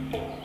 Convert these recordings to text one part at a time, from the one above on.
Hello,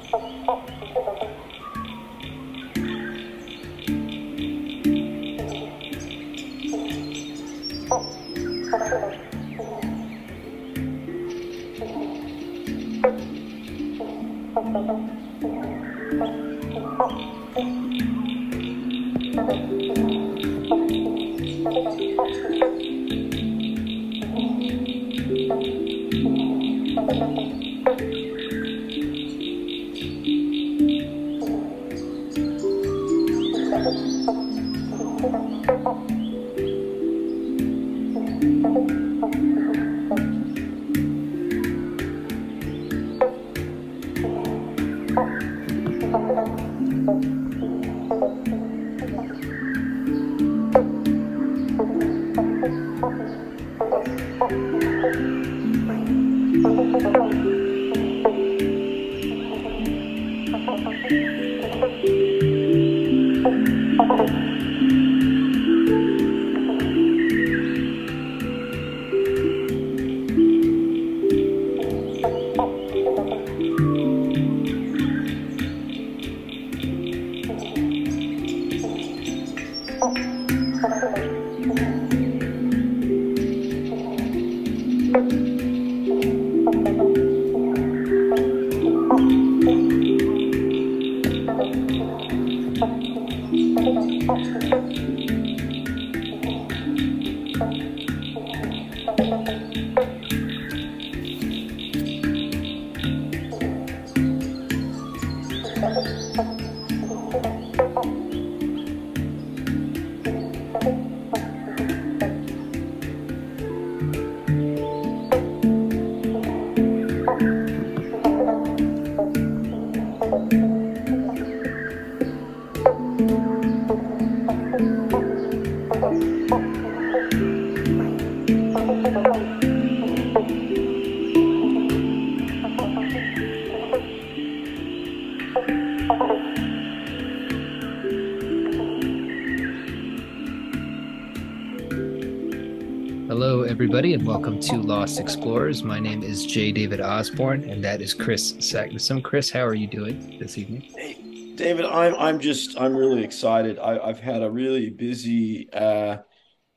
everybody, and welcome to Lost Explorers. My name is J. David Osborne, and that is Kris Saknussemm. Kris, how are you doing this evening? Hey, David, I'm I'm just I'm really excited. I, have had a really busy uh,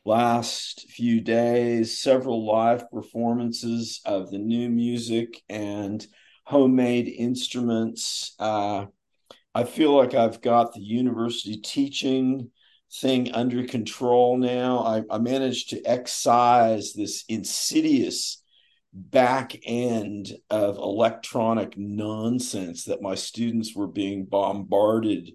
last few days, several live performances of the new music and homemade instruments. Uh, I feel like I've got the university teaching thing under control now. I, I managed to excise this insidious back end of electronic nonsense that my students were being bombarded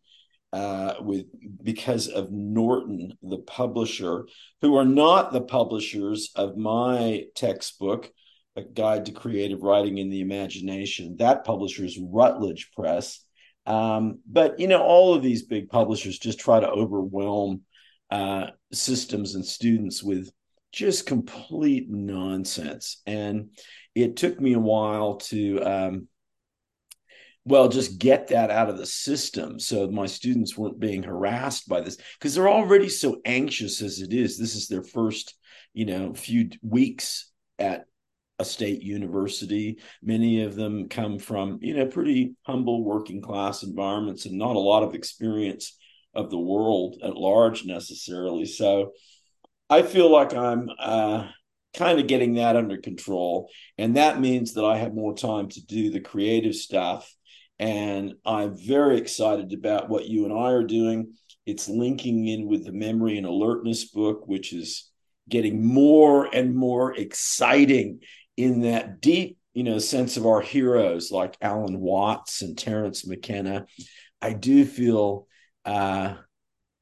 uh, with because of Norton, the publisher, who are not the publishers of my textbook, A Guide to Creative Writing in the Imagination. That publisher is Routledge Press. Um, but you know, all of these big publishers just try to overwhelm uh, systems and students with just complete nonsense. And it took me a while to, um, well, just get that out of the system so my students weren't being harassed by this because they're already so anxious as it is. This is their first, you know, few weeks at a state university. Many of them come from, you know, pretty humble working class environments and not a lot of experience of the world at large necessarily. So I feel like I'm uh, kind of getting that under control. And that means that I have more time to do the creative stuff. And I'm very excited about what you and I are doing. It's linking in with the memory and alertness book, which is getting more and more exciting in that deep, you know, sense of our heroes like Alan Watts and Terence McKenna, I do feel uh,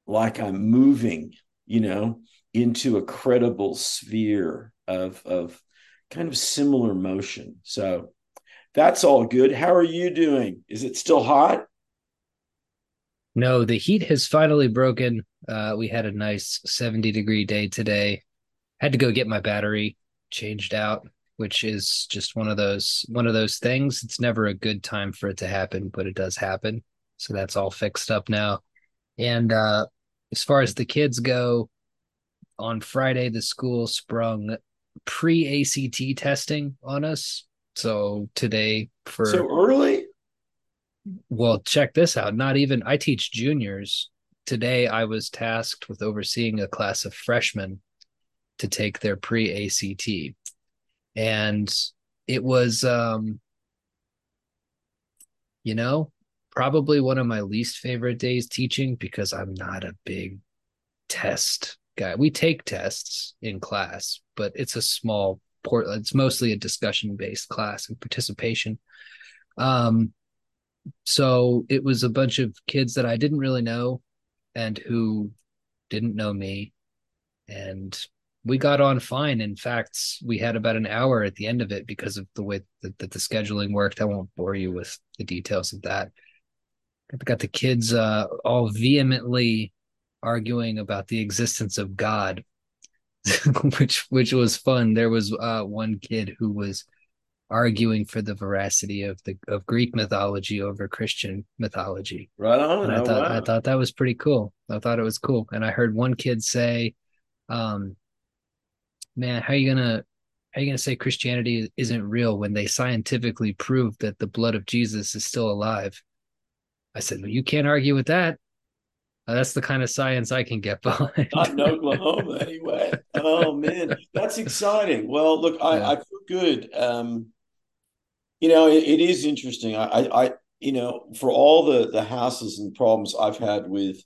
like I'm moving, you know, into a credible sphere of of kind of similar motion. So that's all good. How are you doing? Is it still hot? No, the heat has finally broken. Uh, we had a nice 70 degree day today. Had to go get my battery changed out which is just one of those one of those things. It's never a good time for it to happen, but it does happen. So that's all fixed up now. And uh, as far as the kids go, on Friday the school sprung pre ACT testing on us. So today for so early. Well, check this out. Not even I teach juniors. Today I was tasked with overseeing a class of freshmen to take their pre-ACT. And it was um you know, probably one of my least favorite days teaching because I'm not a big test guy. We take tests in class, but it's a small port. It's mostly a discussion based class and participation. Um, so it was a bunch of kids that I didn't really know and who didn't know me. And we got on fine. In fact, we had about an hour at the end of it because of the way that, that the scheduling worked. I won't bore you with the details of that. I got the kids uh, all vehemently arguing about the existence of God, which which was fun. There was uh, one kid who was arguing for the veracity of the of Greek mythology over Christian mythology. Right on. And I oh, thought wow. I thought that was pretty cool. I thought it was cool. And I heard one kid say, um, man, how are you gonna how are you gonna say Christianity isn't real when they scientifically prove that the blood of Jesus is still alive? I said, well, you can't argue with that. Uh, that's the kind of science I can get behind. Not in Oklahoma, anyway. Oh man, that's exciting. Well, look, I, yeah. I feel good. Um, you know, it, it is interesting. I, I, I, you know, for all the the hassles and problems I've had with,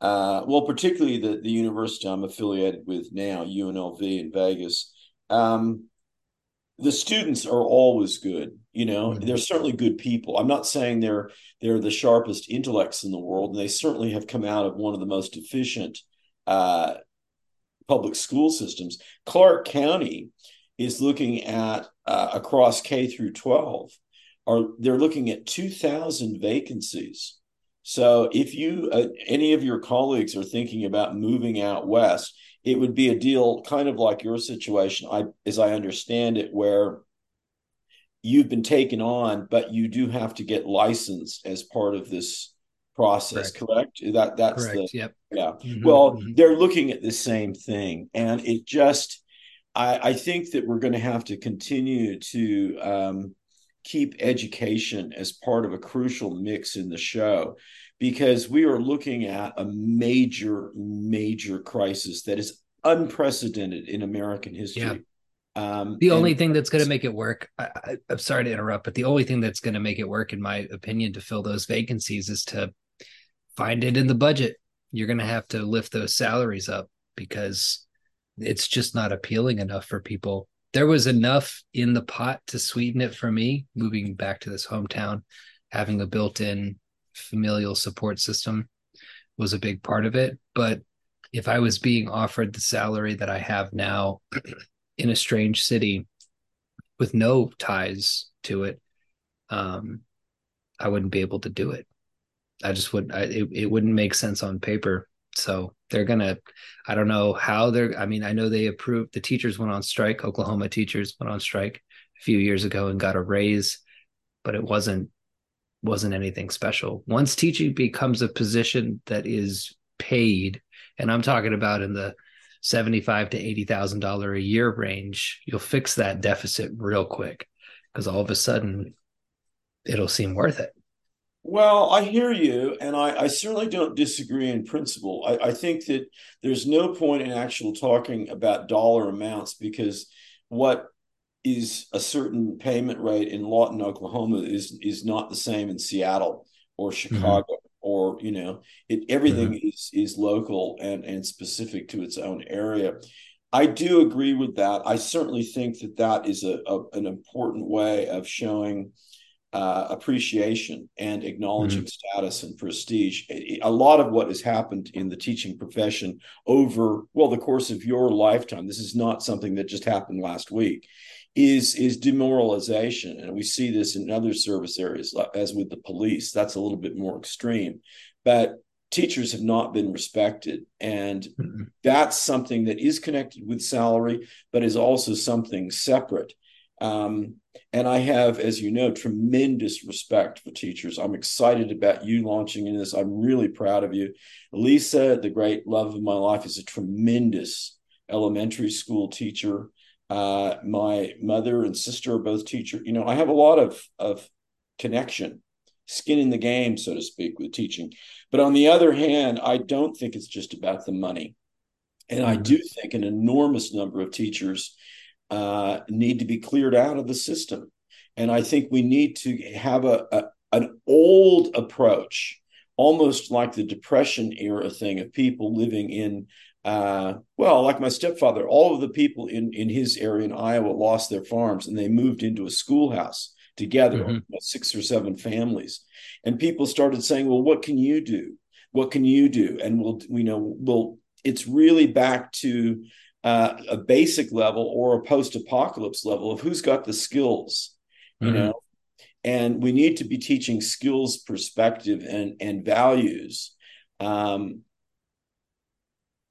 uh, well, particularly the the university I'm affiliated with now, UNLV in Vegas. Um, the students are always good you know mm-hmm. they're certainly good people i'm not saying they're they're the sharpest intellects in the world and they certainly have come out of one of the most efficient uh, public school systems clark county is looking at uh, across k through 12 are they're looking at 2000 vacancies so if you uh, any of your colleagues are thinking about moving out west it would be a deal kind of like your situation i as i understand it where you've been taken on but you do have to get licensed as part of this process correct, correct? that that's correct. the yep yeah mm-hmm, well mm-hmm. they're looking at the same thing and it just i i think that we're going to have to continue to um, keep education as part of a crucial mix in the show because we are looking at a major, major crisis that is unprecedented in American history. Yeah. Um, the only thing that's going to make it work, I, am sorry to interrupt, but the only thing that's going to make it work, in my opinion, to fill those vacancies is to find it in the budget. You're going to have to lift those salaries up because it's just not appealing enough for people. There was enough in the pot to sweeten it for me moving back to this hometown, having a built in familial support system was a big part of it. But if I was being offered the salary that I have now in a strange city with no ties to it, um, I wouldn't be able to do it. I just would. I, it, it wouldn't make sense on paper. So they're gonna. I don't know how they're. I mean, I know they approved. The teachers went on strike. Oklahoma teachers went on strike a few years ago and got a raise, but it wasn't wasn't anything special. Once teaching becomes a position that is paid, and I'm talking about in the seventy-five to eighty thousand dollar a year range, you'll fix that deficit real quick because all of a sudden it'll seem worth it. Well, I hear you, and I, I certainly don't disagree in principle. I, I think that there's no point in actual talking about dollar amounts because what is a certain payment rate in Lawton, Oklahoma is is not the same in Seattle or mm-hmm. Chicago mm-hmm. or you know it everything mm-hmm. is is local and and specific to its own area. I do agree with that. I certainly think that that is a, a an important way of showing uh, appreciation and acknowledging mm-hmm. status and prestige. A lot of what has happened in the teaching profession over well the course of your lifetime. This is not something that just happened last week is is demoralization and we see this in other service areas as with the police that's a little bit more extreme but teachers have not been respected and mm-hmm. that's something that is connected with salary but is also something separate um, and i have as you know tremendous respect for teachers i'm excited about you launching in this i'm really proud of you lisa the great love of my life is a tremendous elementary school teacher uh, my mother and sister are both teachers. You know, I have a lot of of connection skin in the game, so to speak, with teaching. But on the other hand, I don't think it's just about the money. And mm-hmm. I do think an enormous number of teachers uh, need to be cleared out of the system. And I think we need to have a, a an old approach, almost like the Depression era thing of people living in uh, well, like my stepfather, all of the people in, in his area in Iowa lost their farms and they moved into a schoolhouse together, mm-hmm. six or seven families. And people started saying, well, what can you do? What can you do? And we'll, you know, we'll, it's really back to uh, a basic level or a post-apocalypse level of who's got the skills, you mm-hmm. know, and we need to be teaching skills perspective and and values um,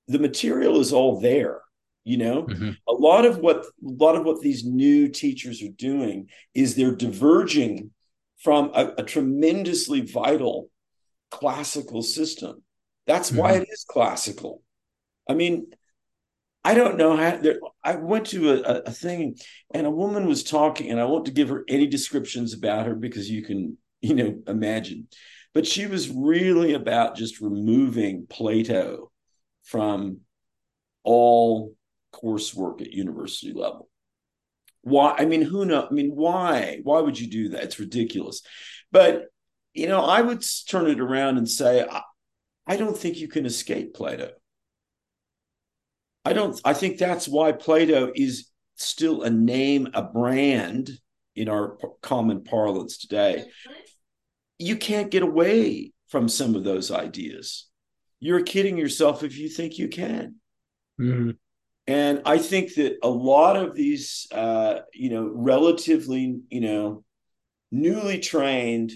the material is all there you know mm-hmm. a lot of what a lot of what these new teachers are doing is they're diverging from a, a tremendously vital classical system that's mm-hmm. why it is classical i mean i don't know how there, i went to a, a thing and a woman was talking and i won't give her any descriptions about her because you can you know imagine but she was really about just removing plato from all coursework at university level. Why? I mean, who know? I mean, why? Why would you do that? It's ridiculous. But you know, I would turn it around and say, I, I don't think you can escape Plato. I don't. I think that's why Plato is still a name, a brand in our common parlance today. You can't get away from some of those ideas you're kidding yourself if you think you can. Mm-hmm. And I think that a lot of these, uh, you know, relatively, you know, newly trained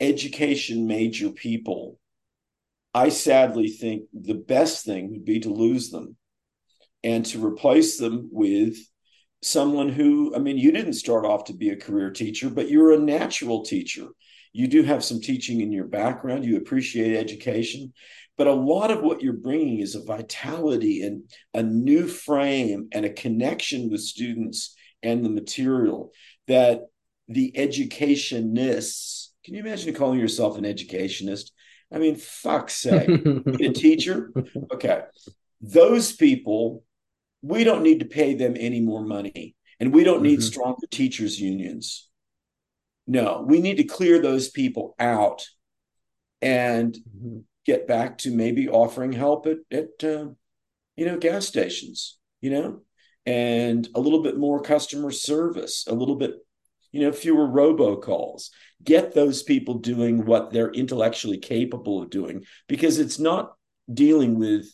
education major people, I sadly think the best thing would be to lose them and to replace them with someone who, I mean, you didn't start off to be a career teacher, but you're a natural teacher. You do have some teaching in your background. You appreciate education. But a lot of what you're bringing is a vitality and a new frame and a connection with students and the material that the educationists can you imagine calling yourself an educationist? I mean, fuck's sake, a teacher? Okay. Those people, we don't need to pay them any more money and we don't need mm-hmm. stronger teachers' unions. No, we need to clear those people out and mm-hmm get back to maybe offering help at, at uh, you know gas stations you know and a little bit more customer service a little bit you know fewer robocalls get those people doing what they're intellectually capable of doing because it's not dealing with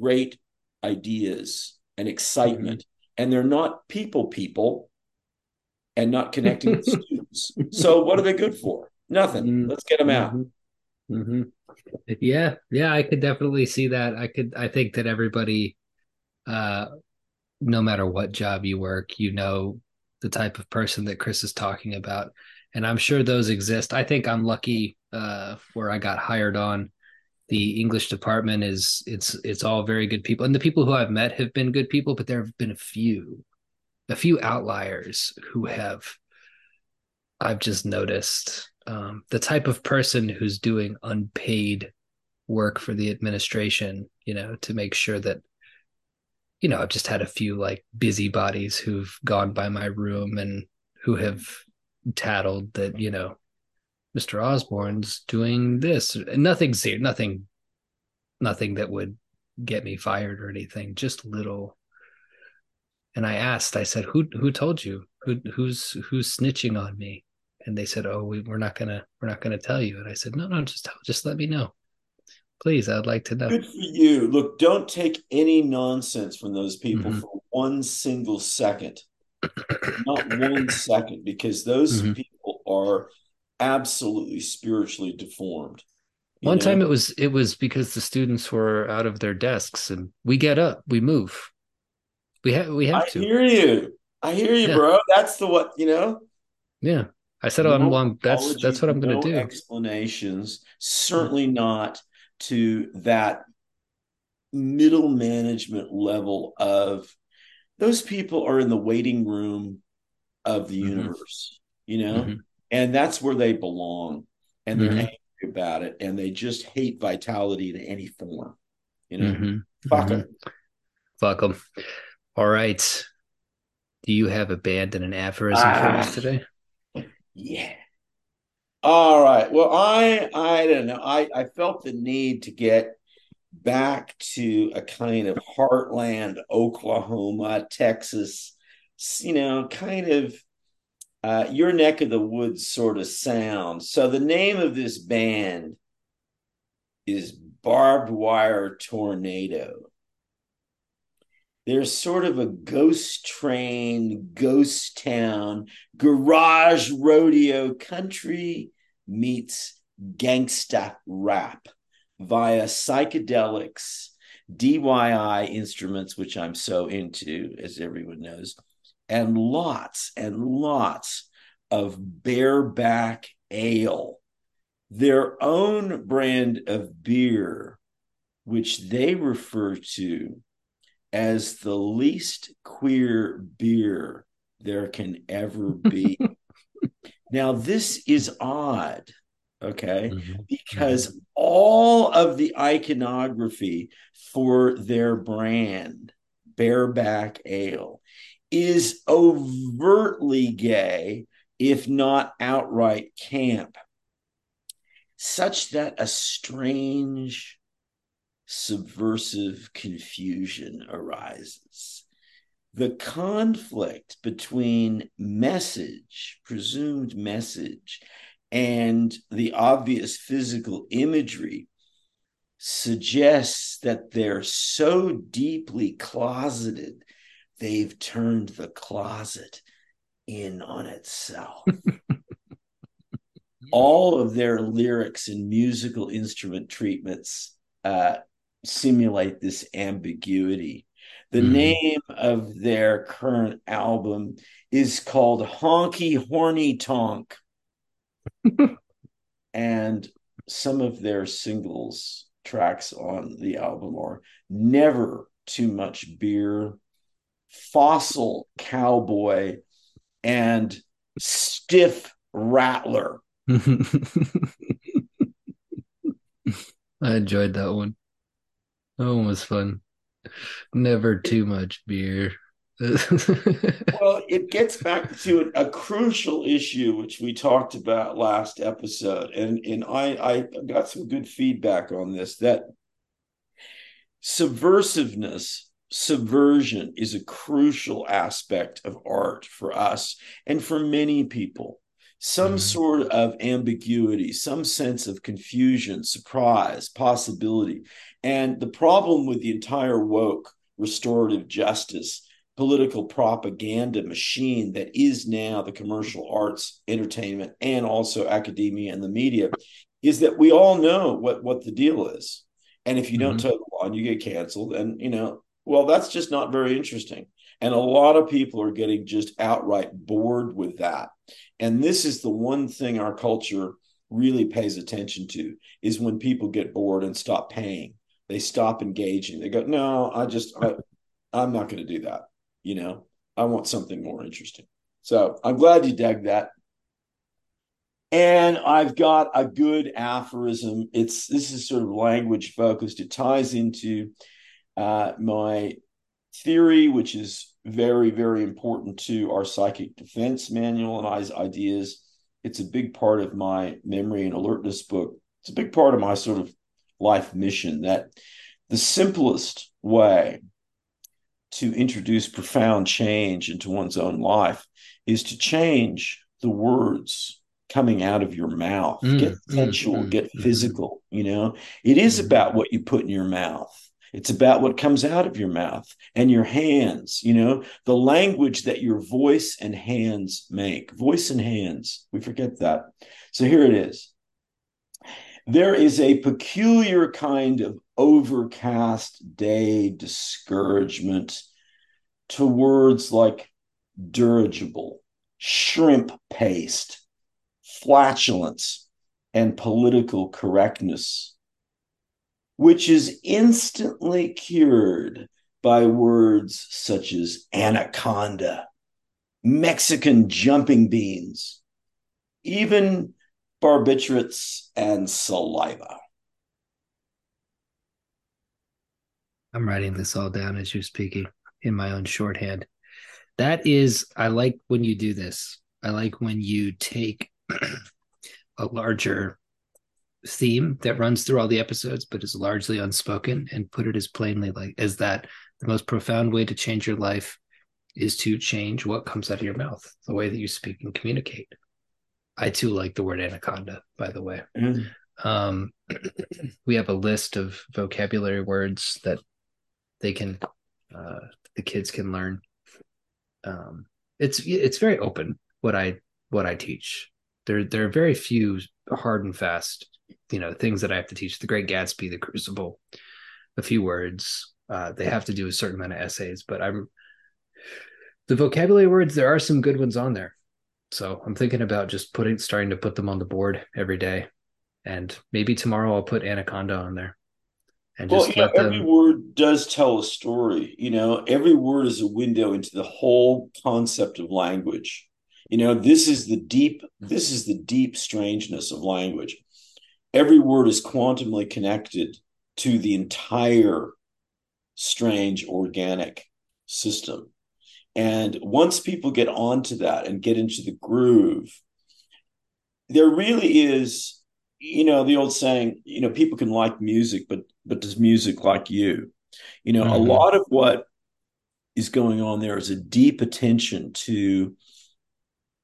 great ideas and excitement mm-hmm. and they're not people people and not connecting with students so what are they good for nothing mm-hmm. let's get them out mm-hmm. mm-hmm. Yeah, yeah, I could definitely see that. I could I think that everybody uh no matter what job you work, you know the type of person that Kris is talking about. And I'm sure those exist. I think I'm lucky uh where I got hired on the English department is it's it's all very good people. And the people who I've met have been good people, but there have been a few a few outliers who have I've just noticed um, the type of person who's doing unpaid work for the administration, you know, to make sure that, you know, I've just had a few like busybodies who've gone by my room and who have tattled that, you know, Mr. Osborne's doing this. Nothing serious, nothing, nothing that would get me fired or anything. Just little. And I asked, I said, "Who who told you? Who who's who's snitching on me?" and they said, "Oh, we, we're not gonna we're not gonna tell you." And I said, "No, no, just tell, just let me know, please. I'd like to know." Good for you. Look, don't take any nonsense from those people mm-hmm. for one single second, not one second, because those mm-hmm. people are absolutely spiritually deformed. One know? time it was it was because the students were out of their desks, and we get up, we move, we have we have I to. I hear you. I hear you, yeah. bro. That's the what you know. Yeah. I said, no "I'm That's that's what I'm going to no do." Explanations, certainly not to that middle management level of those people are in the waiting room of the mm-hmm. universe, you know, mm-hmm. And that's where they belong. and they're mm-hmm. angry about it and they just hate vitality in any form. You know, mm-hmm. fuck them. Mm-hmm. Fuck them. All right. Do you have a band and an aphorism for us ah. today? Yeah. All right. Well, I I don't know. I I felt the need to get back to a kind of heartland Oklahoma, Texas, you know, kind of uh, your neck of the woods sort of sound. So the name of this band is Barbed Wire Tornado. There's sort of a ghost train, ghost town, garage rodeo country meets gangsta rap via psychedelics, DIY instruments, which I'm so into, as everyone knows, and lots and lots of bareback ale, their own brand of beer, which they refer to as the least queer beer there can ever be. now, this is odd, okay, mm-hmm. because all of the iconography for their brand, Bareback Ale, is overtly gay, if not outright camp, such that a strange, subversive confusion arises. The conflict between message, presumed message, and the obvious physical imagery suggests that they're so deeply closeted they've turned the closet in on itself. All of their lyrics and musical instrument treatments uh, simulate this ambiguity. The mm. name of their current album is called Honky Horny Tonk. and some of their singles tracks on the album are Never Too Much Beer, fossil cowboy and stiff rattler. I enjoyed that one. That one was fun. Never too much beer. well, it gets back to a, a, crucial issue which we talked about last episode, and and I I got some good feedback on this that subversiveness subversion is a crucial aspect of art for us and for many people. Some mm-hmm. sort of ambiguity, some sense of confusion, surprise, possibility. And the problem with the entire woke restorative justice political propaganda machine that is now the commercial arts, entertainment, and also academia and the media is that we all know what, what the deal is. And if you don't mm-hmm. toe the line, you get canceled. And, you know, well, that's just not very interesting. And a lot of people are getting just outright bored with that. And this is the one thing our culture really pays attention to is when people get bored and stop paying. They stop engaging. They go, "No, I just I, I'm not going to do that." You know, I want something more interesting. So I'm glad you dug that. And I've got a good aphorism. It's this is sort of language focused. It ties into uh, my theory, which is very, very important to our psychic defense manual and I's ideas. It's a big part of my memory and alertness book. It's a big part of my sort of life mission that the simplest way to introduce profound change into one's own life is to change the words coming out of your mouth. Mm, get mm, sensual, mm, get mm, physical, you know. It is mm. about what you put in your mouth. It's about what comes out of your mouth and your hands, you know, the language that your voice and hands make. Voice and hands, we forget that. So here it is. There is a peculiar kind of overcast day discouragement to words like dirigible, shrimp paste, flatulence, and political correctness which is instantly cured by words such as anaconda, Mexican jumping beans, even barbiturates, and saliva. I'm writing this all down as you're speaking in my own shorthand. That is, I like when you do this. I like when you take a larger theme that runs through all the episodes, but is largely unspoken, and put it as plainly like as that the most profound way to change your life is to change what comes out of your mouth, the way that you speak and communicate. I too like the word anaconda, by the way. Mm. Um, we have a list of vocabulary words that they can, uh, the kids can learn. Um, it's it's very open what I what I teach. There there are very few hard and fast, you know, things that I have to teach. The Great Gatsby, The Crucible, a few words. Uh, they have to do a certain amount of essays, but I'm the vocabulary words. There are some good ones on there so I'm thinking about just putting starting to put them on the board every day. And maybe tomorrow I'll put Anaconda on there. And well, just yeah, let every word does tell a story. You know, every word is a window into the whole concept of language. You know, this is the deep, this is the deep strangeness of language. Every word is quantumly connected to the entire strange organic system. And once people get onto that and get into the groove, there really is, you know, the old saying, you know, people can like music, but but does music like you? You know, mm-hmm. a lot of what is going on there is a deep attention to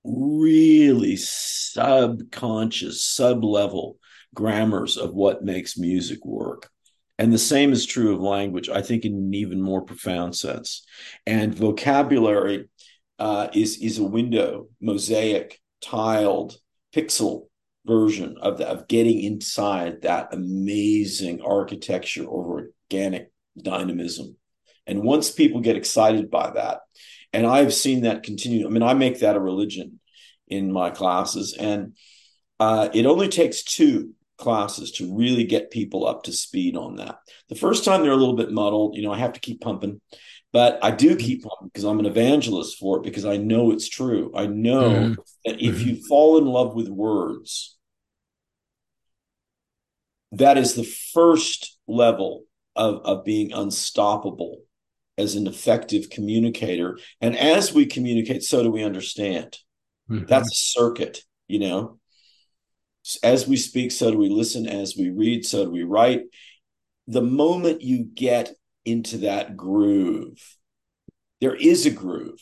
really subconscious, sub level grammars of what makes music work. And the same is true of language, I think, in an even more profound sense. And vocabulary uh, is, is a window, mosaic, tiled, pixel version of, the, of getting inside that amazing architecture of organic dynamism. And once people get excited by that, and I've seen that continue, I mean, I make that a religion in my classes, and uh, it only takes two classes to really get people up to speed on that. The first time they're a little bit muddled, you know, I have to keep pumping, but I do mm-hmm. keep pumping because I'm an evangelist for it because I know it's true. I know mm-hmm. that if mm-hmm. you fall in love with words, that is the first level of, of being unstoppable as an effective communicator. And as we communicate, so do we understand. Mm-hmm. That's a circuit, you know as we speak, so do we listen. As we read, so do we write. The moment you get into that groove, there is a groove,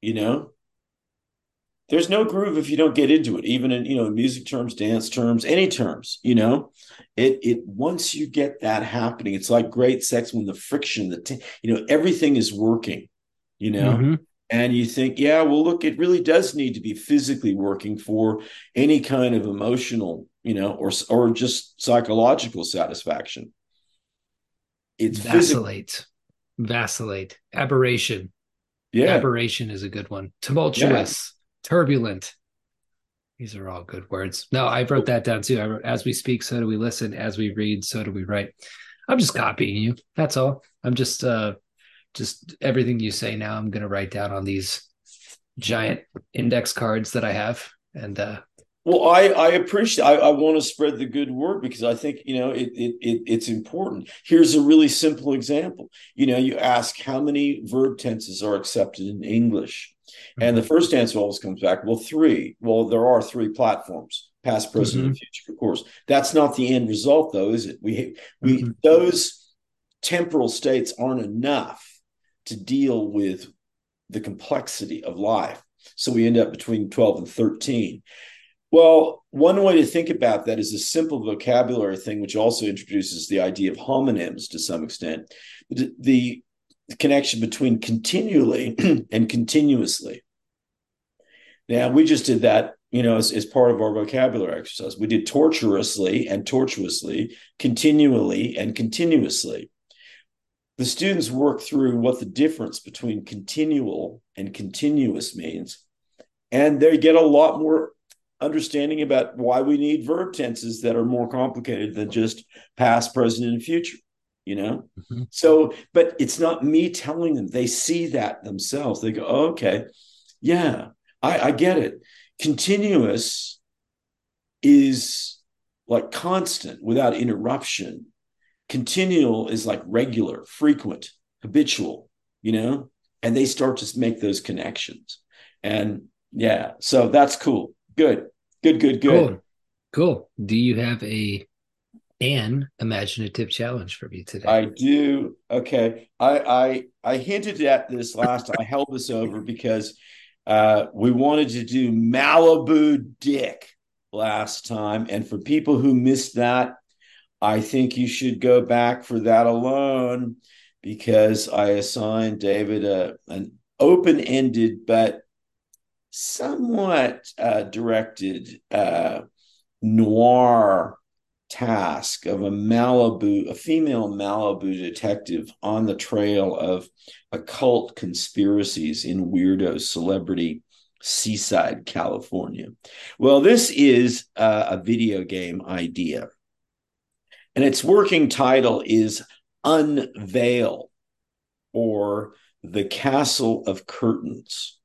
you know? There's no groove if you don't get into it, even in, you know, music terms, dance terms, any terms, you know? It it once you get that happening, it's like great sex when the friction, the t- you know, everything is working, you know? Mm-hmm and you think, yeah, well, look, it really does need to be physically working for any kind of emotional, you know, or or just psychological satisfaction. It's vacillate, physical. vacillate, aberration. Yeah, aberration is a good one. Tumultuous, yeah. Turbulent. These are all good words. No, I wrote that down too. I wrote, as we speak, so do we listen. As we read, so do we write. I'm just copying you. That's all. I'm just uh just everything you say now i'm going to write down on these giant index cards that i have and uh well i i appreciate i, I want to spread the good word because i think you know it, it, it it's important here's a really simple example you know you ask how many verb tenses are accepted in english and the mm-hmm. first answer always comes back well three well there are three platforms past present mm-hmm. and future of course that's not the end result though is it we we mm-hmm. those temporal states aren't enough to deal with the complexity of life. So we end up between 12 and 13. Well, one way to think about that is a simple vocabulary thing, which also introduces the idea of homonyms to some extent. The, the connection between continually and continuously. Now, we just did that, you know, as, as part of our vocabulary exercise. We did tortuously and tortuously, continually and continuously the students work through what the difference between continual and continuous means and they get a lot more understanding about why we need verb tenses that are more complicated than just past present and future you know mm-hmm. so but it's not me telling them they see that themselves they go oh, okay yeah I, I get it continuous is like constant without interruption. Continual is like regular, frequent, habitual, you know, and they start to make those connections. And yeah, so that's cool. Good, good, good, good. Cool. Cool. Do you have a an imaginative challenge for me today? I do. Okay. I I I hinted at this last. I held this over because uh, we wanted to do Malibu Dick last time, and for people who missed that, I think you should go back for that alone because I assigned David a an open ended but somewhat uh, directed uh, noir task of a Malibu, a female Malibu detective on the trail of occult conspiracies in weirdo celebrity seaside California. Well, this is uh, a video game idea. And its working title is Unveil or The Castle of Curtains.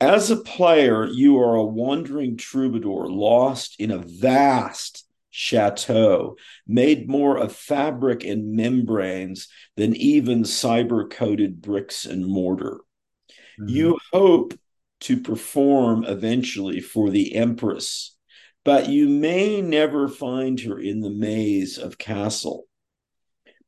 As a player, you are a wandering troubadour lost in a vast chateau made more of fabric and membranes than even cyber coated bricks and mortar. Mm-hmm. You hope to perform eventually for the Empress, but you may never find her in the maze of castle.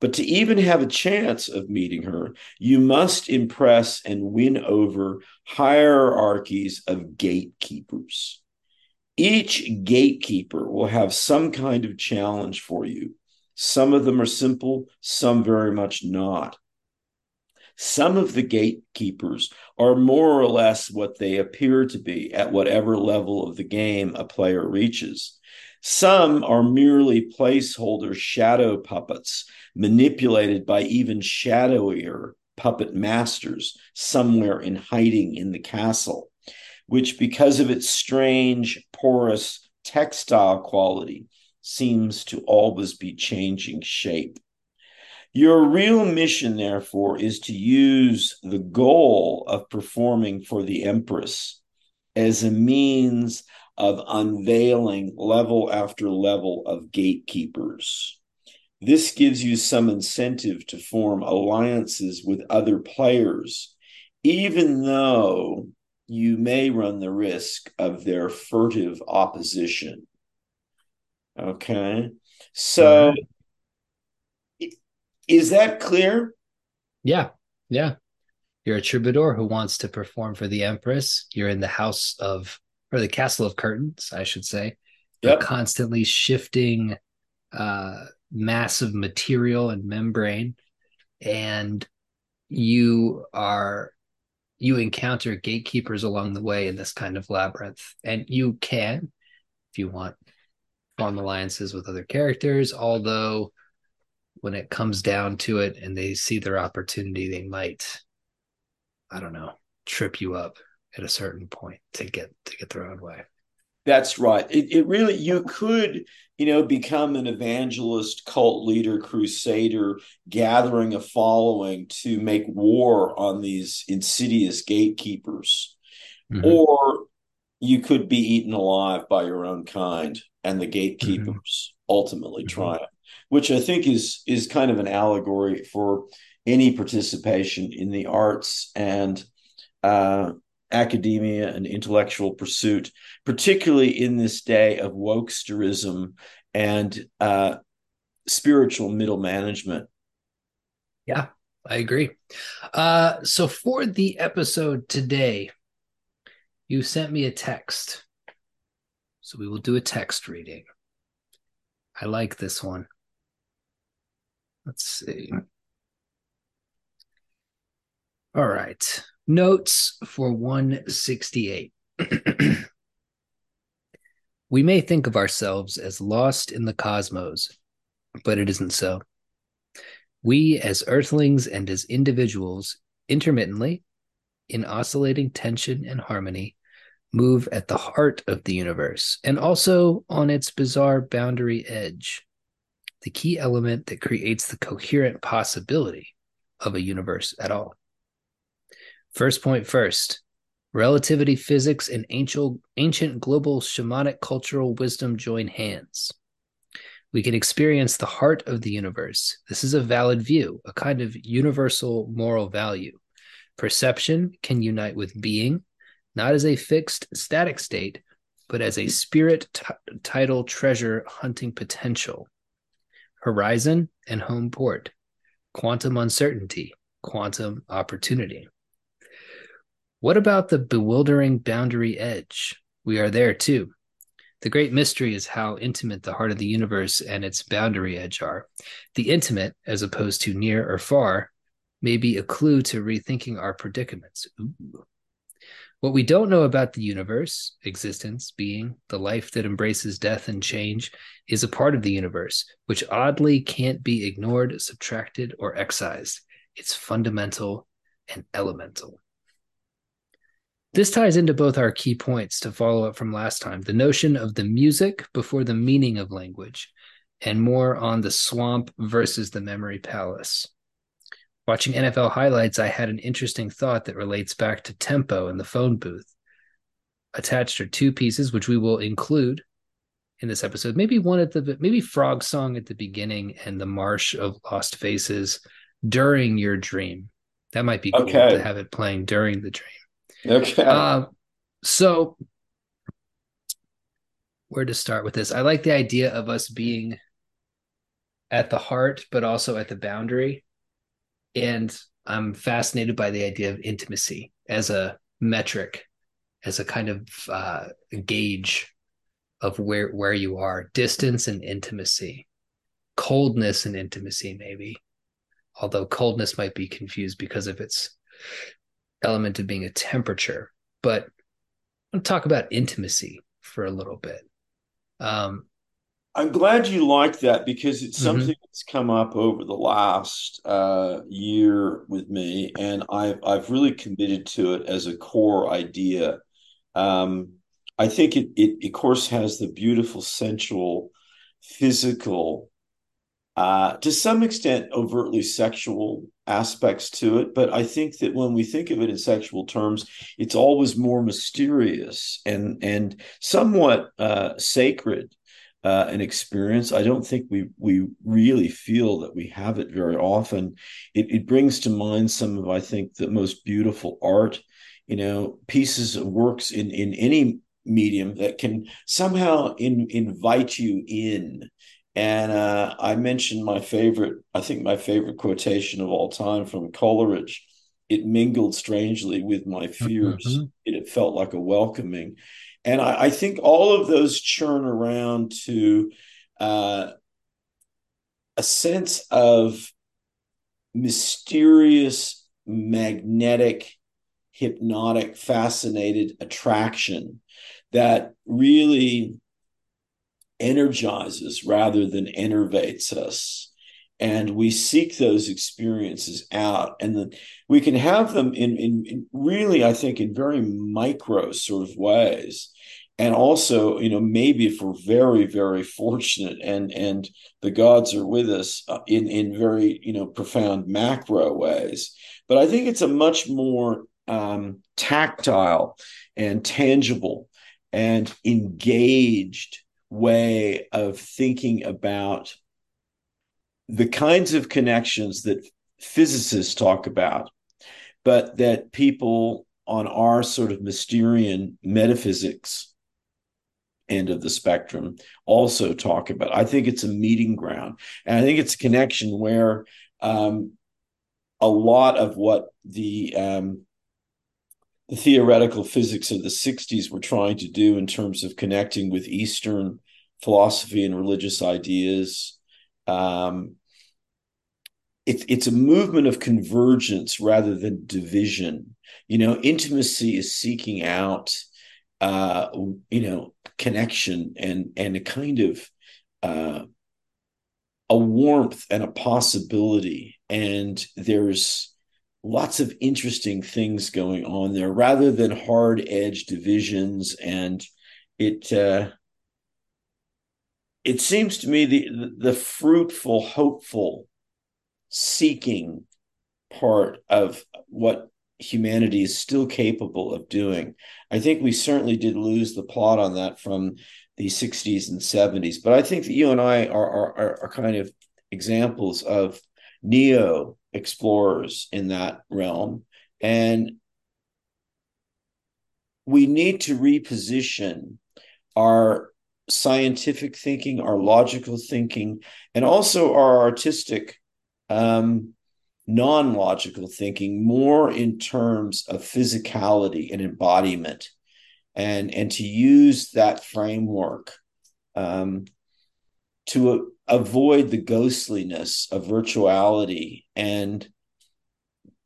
But to even have a chance of meeting her, you must impress and win over hierarchies of gatekeepers. Each gatekeeper will have some kind of challenge for you. Some of them are simple, some very much not. Some of the gatekeepers are more or less what they appear to be at whatever level of the game a player reaches. Some are merely placeholder shadow puppets manipulated by even shadowier puppet masters somewhere in hiding in the castle, which, because of its strange, porous textile quality, seems to always be changing shape. Your real mission, therefore, is to use the goal of performing for the Empress as a means of unveiling level after level of gatekeepers. This gives you some incentive to form alliances with other players, even though you may run the risk of their furtive opposition. Okay. So, right. is that clear? Yeah. Yeah. You're a troubadour who wants to perform for the Empress. You're in the house of or the castle of curtains, I should say. Yep. constantly shifting uh, massive material and membrane, and you are you encounter gatekeepers along the way in this kind of labyrinth, and you can, if you want, form alliances with other characters. Although, when it comes down to it, and they see their opportunity, they might, I don't know, trip you up at a certain point to get to get their own way. That's right. It, it really you could you know become an evangelist, cult leader, crusader, gathering a following to make war on these insidious gatekeepers, mm-hmm. or you could be eaten alive by your own kind and the gatekeepers mm-hmm. ultimately mm-hmm. triumph, which I think is is kind of an allegory for any participation in the arts and uh, academia and intellectual pursuit, particularly in this day of wokesterism and uh, spiritual middle management. Yeah, I agree. Uh, so for the episode today, you sent me a text. So we will do a text reading. I like this one. Let's see. All right. Notes for 168. we may think of ourselves as lost in the cosmos, but it isn't so. We, as earthlings and as individuals, intermittently, in oscillating tension and harmony, move at the heart of the universe and also on its bizarre boundary edge, the key element that creates the coherent possibility of a universe at all. First point first, Relativity physics and ancient, ancient global shamanic cultural wisdom join hands. We can experience the heart of the universe. This is a valid view, a kind of universal moral value. Perception can unite with being, not as a fixed static state, but as a spirit t- title treasure hunting potential. Horizon and home port, quantum uncertainty, quantum opportunity. What about the bewildering boundary edge? We are there too. The great mystery is how intimate the heart of the universe and its boundary edge are. The intimate, as opposed to near or far, may be a clue to rethinking our predicaments. Ooh. What we don't know about the universe, existence, being, the life that embraces death and change, is a part of the universe, which oddly can't be ignored, subtracted, or excised. It's fundamental and elemental. This ties into both our key points to follow up from last time the notion of the music before the meaning of language, and more on the swamp versus the memory palace. Watching NFL highlights, I had an interesting thought that relates back to tempo in the phone booth. Attached are two pieces, which we will include in this episode. Maybe one at the maybe frog song at the beginning and the marsh of lost faces during your dream. That might be cool okay. to have it playing during the dream. Okay. Uh, so, where to start with this? I like the idea of us being at the heart, but also at the boundary. And I'm fascinated by the idea of intimacy as a metric, as a kind of uh, gauge of where where you are, distance and intimacy, coldness and intimacy, maybe. Although coldness might be confused because of its element of being a temperature, but I'm talk about intimacy for a little bit. Um, I'm glad you like that because it's mm-hmm. something that's come up over the last uh, year with me, and I've I've really committed to it as a core idea. Um, I think it, it, of course, has the beautiful sensual, physical uh, to some extent overtly sexual aspects to it but i think that when we think of it in sexual terms it's always more mysterious and and somewhat uh, sacred uh, an experience. I don't think we we really feel that we have it very often. It, it brings to mind some of i think the most beautiful art you know pieces of works in in any medium that can somehow in, invite you in and uh, I mentioned my favorite, I think my favorite quotation of all time from Coleridge. It mingled strangely with my fears. Mm-hmm. It, it, felt like a welcoming. And I, I, think all of those churn around to uh, a sense of mysterious, magnetic, hypnotic, fascinated attraction that really energizes rather than enervates us. And we seek those experiences out. And we can have them in, in, in, really i think in very micro sort of ways. And also you know maybe if we're very very fortunate and and the gods are with us uh, in in very you know profound macro ways. But i think it's a much more um, tactile and tangible and engaged way of thinking about the kinds of connections that physicists talk about, but that people on our sort of Mysterian metaphysics end of the spectrum also talk about. I think it's a meeting ground. And I think it's a connection where um, a lot of what the um, the theoretical physics of the 60s were trying to do in terms of connecting with Eastern philosophy and religious ideas. Um, it, it's a movement of convergence rather than division. You know, intimacy is seeking out, uh, you know, connection and and a kind of uh, a warmth and a possibility. And there's lots of interesting things going on there rather than hard edge divisions and it uh, it seems to me the the fruitful hopeful seeking part of what humanity is still capable of doing. I think we certainly did lose the plot on that from the 60s and 70s, but I think that you and I are, are, are kind of examples of neo explorers in that realm. And we need to reposition our scientific thinking, our logical thinking, and also our artistic um, non-logical thinking more in terms of physicality and embodiment and and to use that framework um, to avoid the ghostliness of virtuality and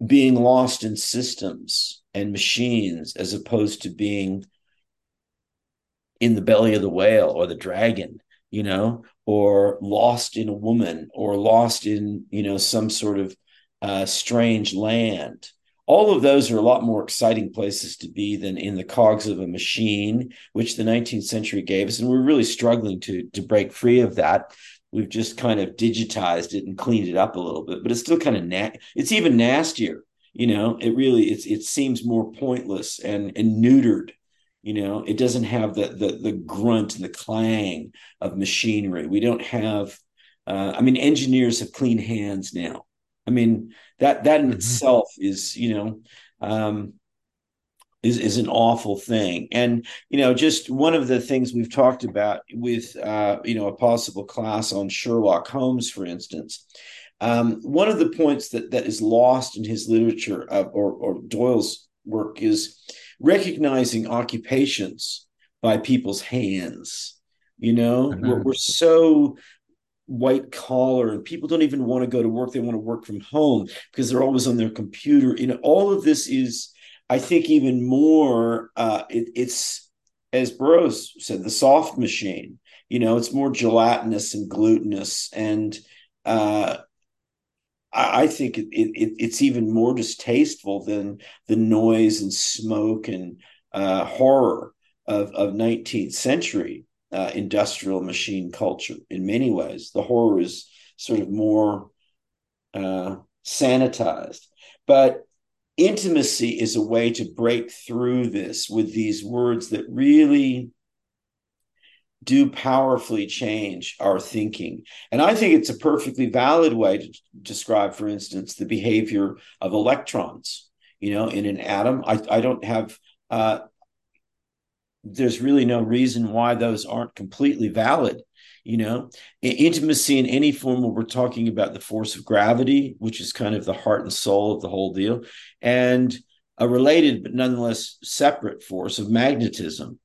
being lost in systems and machines as opposed to being in the belly of the whale or the dragon you know or lost in a woman or lost in you know some sort of uh, strange land. All of those are a lot more exciting places to be than in the cogs of a machine, which the 19th century gave us. And we're really struggling to, to break free of that. We've just kind of digitized it and cleaned it up a little bit, but it's still kind of na- it's even nastier. You know, it really it's it seems more pointless and and neutered you know it doesn't have the the the grunt and the clang of machinery we don't have uh, i mean engineers have clean hands now I mean, that that in mm-hmm. itself is, you know, um, is is an awful thing. And you know, just one of the things we've talked about with uh, you know a possible class on Sherlock Holmes, for instance. Um, one of the points that that is lost in his literature uh, or, or Doyle's work is recognizing occupations by people's hands. You know, mm-hmm. we're, we're so white collar and people don't even want to go to work they want to work from home because they're always on their computer. You know all of this is i think even more uh, it, it's as burroughs said the soft machine. You know it's more gelatinous and glutinous and uh, I, I think it, it, it's even more distasteful than the noise and smoke and uh, horror of, of 19th century uh, industrial machine culture in many ways. The horror is sort of more uh, sanitized. But intimacy is a way to break through this with these words that really do powerfully change our thinking. And I think it's a perfectly valid way to describe, for instance, the behavior of electrons. You know, in an atom, I, I don't have uh, there's really no reason why those aren't completely valid you know? Intimacy in any form where we're talking about the force of gravity which is kind of the heart and soul of the whole deal and a related but nonetheless separate force of magnetism.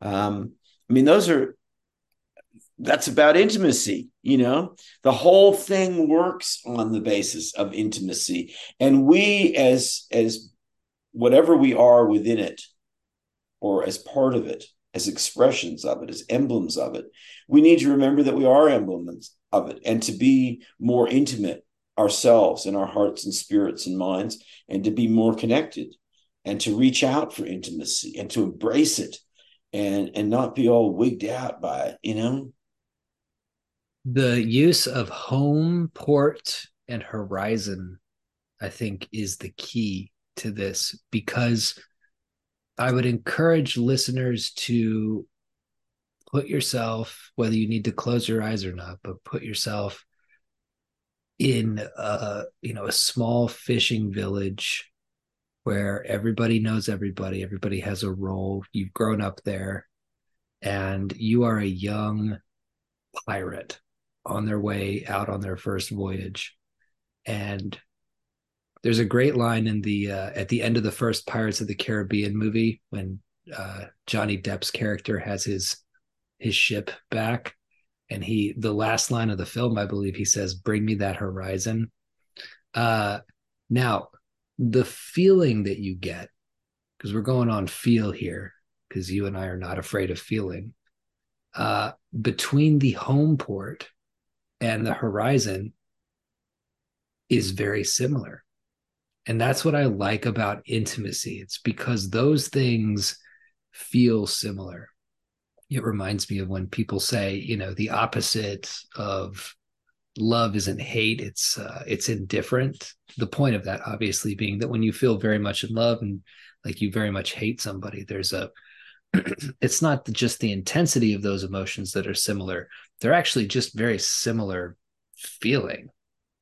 Um, i mean those are that's about intimacy you know? The whole thing works on the basis of intimacy and we as as whatever we are within it or as part of it, as expressions of it, as emblems of it. We need to remember that we are emblems of it and to be more intimate ourselves in our hearts and spirits and minds and to be more connected and to reach out for intimacy and to embrace it and and not be all wigged out by it you know the use of home port and horizon i think is the key to this because I would encourage listeners to put yourself, whether you need to close your eyes or not, but put yourself in a you know a small fishing village where everybody knows everybody, everybody has a role. You've grown up there, and you are a young pirate on their way out on their first voyage, and there's a great line in the uh, at the end of the first Pirates of the Caribbean movie when uh, Johnny Depp's character has his his ship back, and he the last line of the film, I believe, he says, "Bring me that horizon." Uh, now, the feeling that you get, because we're going on feel here, because you and I are not afraid of feeling. Uh, between the home port and the horizon is very similar and that's what I like about intimacy. It's because those things feel similar. It reminds me of when people say, you know, the opposite of love isn't hate it's uh, it's indifferent the point of that obviously being that when you feel very much in love and like you very much hate somebody there's a it's not just the intensity of those emotions that are similar they're actually just very similar feeling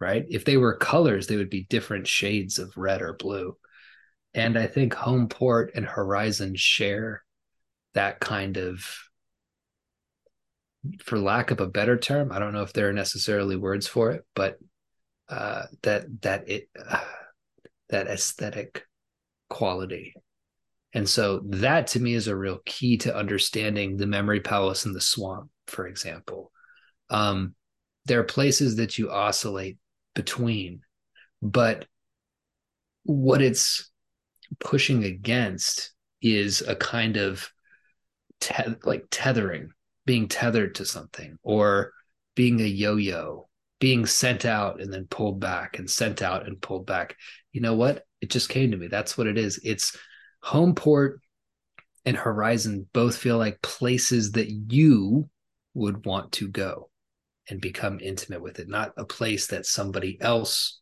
right? If they were colors they would be different shades of red or blue. And i think homeport and horizon share that kind of for lack of a better term i don't know if there are necessarily words for it but uh, that that it uh, that aesthetic quality. And so that to me is a real key to understanding the memory palace and the swamp for example. Um, there are places that you oscillate between. But what it's pushing against is a kind of te- like tethering being tethered to something or being a yo-yo being sent out and then pulled back and sent out and pulled back. You know what? It just came to me. That's what it is. It's homeport and horizon both feel like places that you would want to go and become intimate with it not a place that somebody else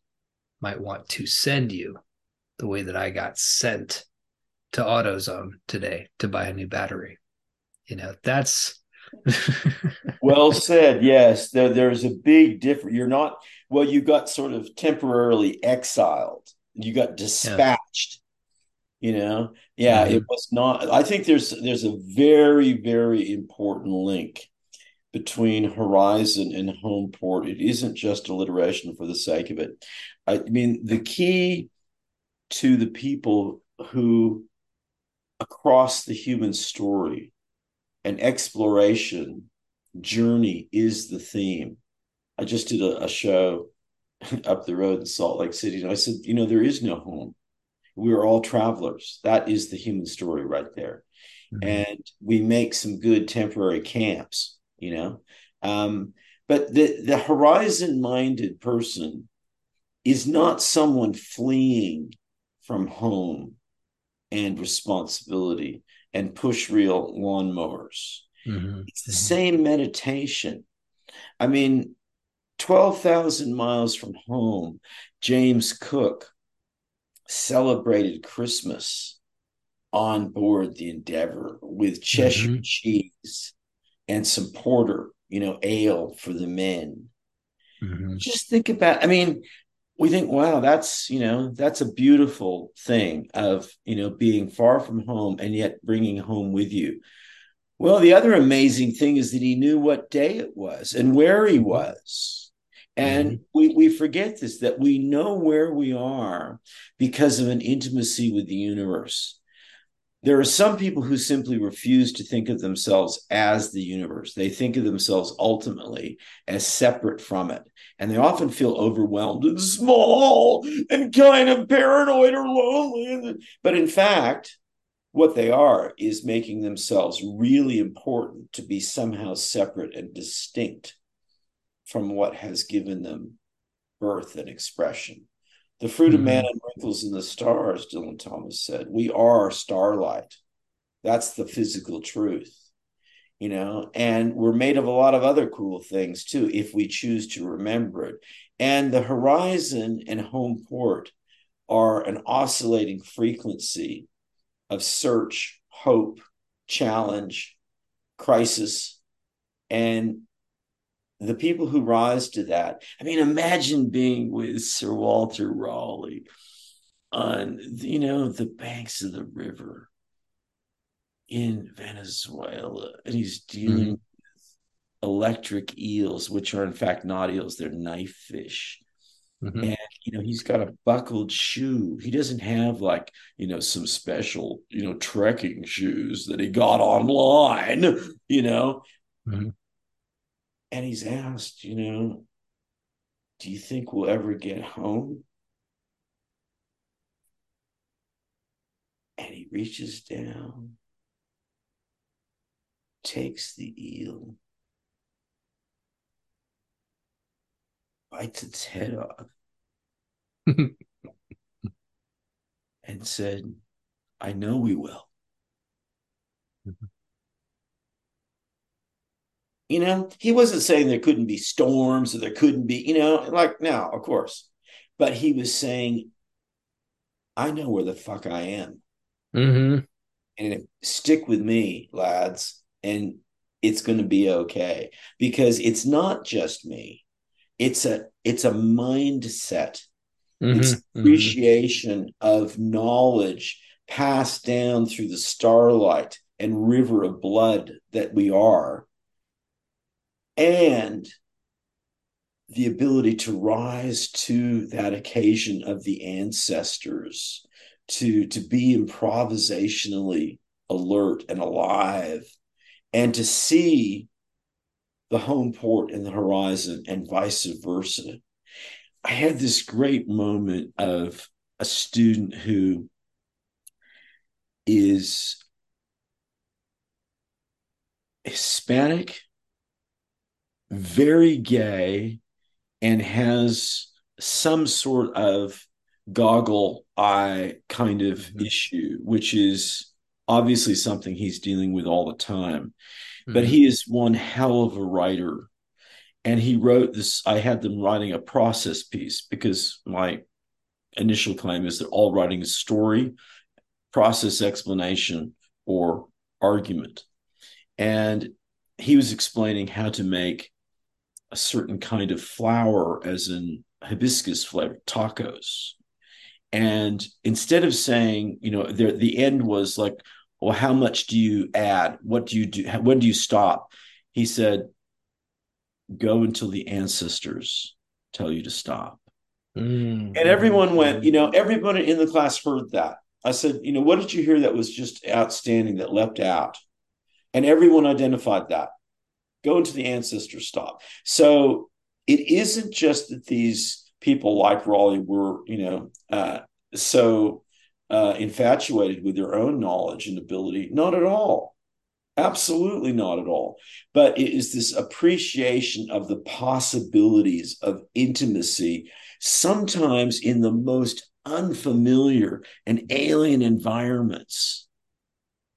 might want to send you the way that i got sent to AutoZone today to buy a new battery you know that's well said. Yes, there, there's a big difference. You're not well. You got sort of temporarily exiled. You got dispatched. Yeah. You know, yeah. Mm-hmm. It was not. I think there's there's a very very important link between Horizon and Homeport. It isn't just alliteration for the sake of it. I mean, the key to the people who across the human story an exploration journey is the theme. I just did a, a show up the road in Salt Lake City, and I said, you know, there is no home. We are all travelers. That is the human story right there. Mm-hmm. And we make some good temporary camps, you know. Um, but the, the horizon minded person is not someone fleeing from home and responsibility and push reel lawnmowers. Mm-hmm. It's the same meditation. I mean, 12,000 miles from home, James Cook celebrated Christmas on board the Endeavour with Cheshire mm-hmm. cheese and some porter, you know, ale for the men. Mm-hmm. Just think about, I mean, we think, wow, that's, you know, that's a beautiful thing of, you know, being far from home and yet bringing home with you. Well, the other amazing thing is that he knew what day it was and where he was. And mm-hmm. we, we forget this that we know where we are because of an intimacy with the universe there are some people who simply refuse to think of themselves as the universe. They think of themselves ultimately as separate from it. And they often feel overwhelmed and small and kind of paranoid or lonely. But in fact, what they are is making themselves really important to be somehow separate and distinct from what has given them birth and expression. The fruit mm-hmm. of man and wrinkles in the stars, Dylan Thomas said. We are starlight. That's the physical truth, you know, and we're made of a lot of other cool things too, if we choose to remember it. And the horizon and home port are an oscillating frequency of search, hope, challenge, crisis, and the people who rise to that. I mean, imagine being with Sir Walter Raleigh on, you know, the banks of the river in Venezuela, and he's dealing mm-hmm. with electric eels, which are in fact not eels, they're knife fish. Mm-hmm. And you know, he's got a buckled shoe. He doesn't have like, you know, some special, you know, trekking shoes that he got online, you know. Mm-hmm and he's asked, you know, do you think we'll ever get home? And he reaches down, takes the eel, bites its head off, and said, I know we will. You know, he wasn't saying there couldn't be storms or there couldn't be, you know, like now, of course. But he was saying, I know where the fuck I am. Mm-hmm. And stick with me, lads, and it's going to be okay because it's not just me. It's a it's a mindset. Mm-hmm. It's mm-hmm. appreciation mm-hmm. of knowledge passed down through the starlight and river of blood that we are and the ability to rise to that occasion of the ancestors to to be improvisationally alert and alive and to see the home port and the horizon and vice versa. I had this great moment of a student who is hispanic very gay and has some sort of goggle eye kind of mm-hmm. issue, which is obviously something he's dealing with all the time. Mm-hmm. But he is one hell of a writer. And he wrote this, I had them writing a process piece because my initial claim is that all writing is story, process explanation, or argument. And he was explaining how to make a certain kind of flower, as in hibiscus flavor tacos. And instead of saying, you know, there, the end was like, well, how much do you add? What do you do? When do you stop? He said, go until the ancestors tell you to stop. Mm. And everyone went, you know, everybody in the class heard that. I said, you know, what did you hear that was just outstanding that leapt out? And everyone identified that go into the ancestor stop. So it isn't just that these people like Raleigh were, you know, uh, so uh, infatuated with their own knowledge and ability. Not at all. Absolutely not at all. But it is this appreciation of the possibilities of intimacy, sometimes in the most unfamiliar and alien environments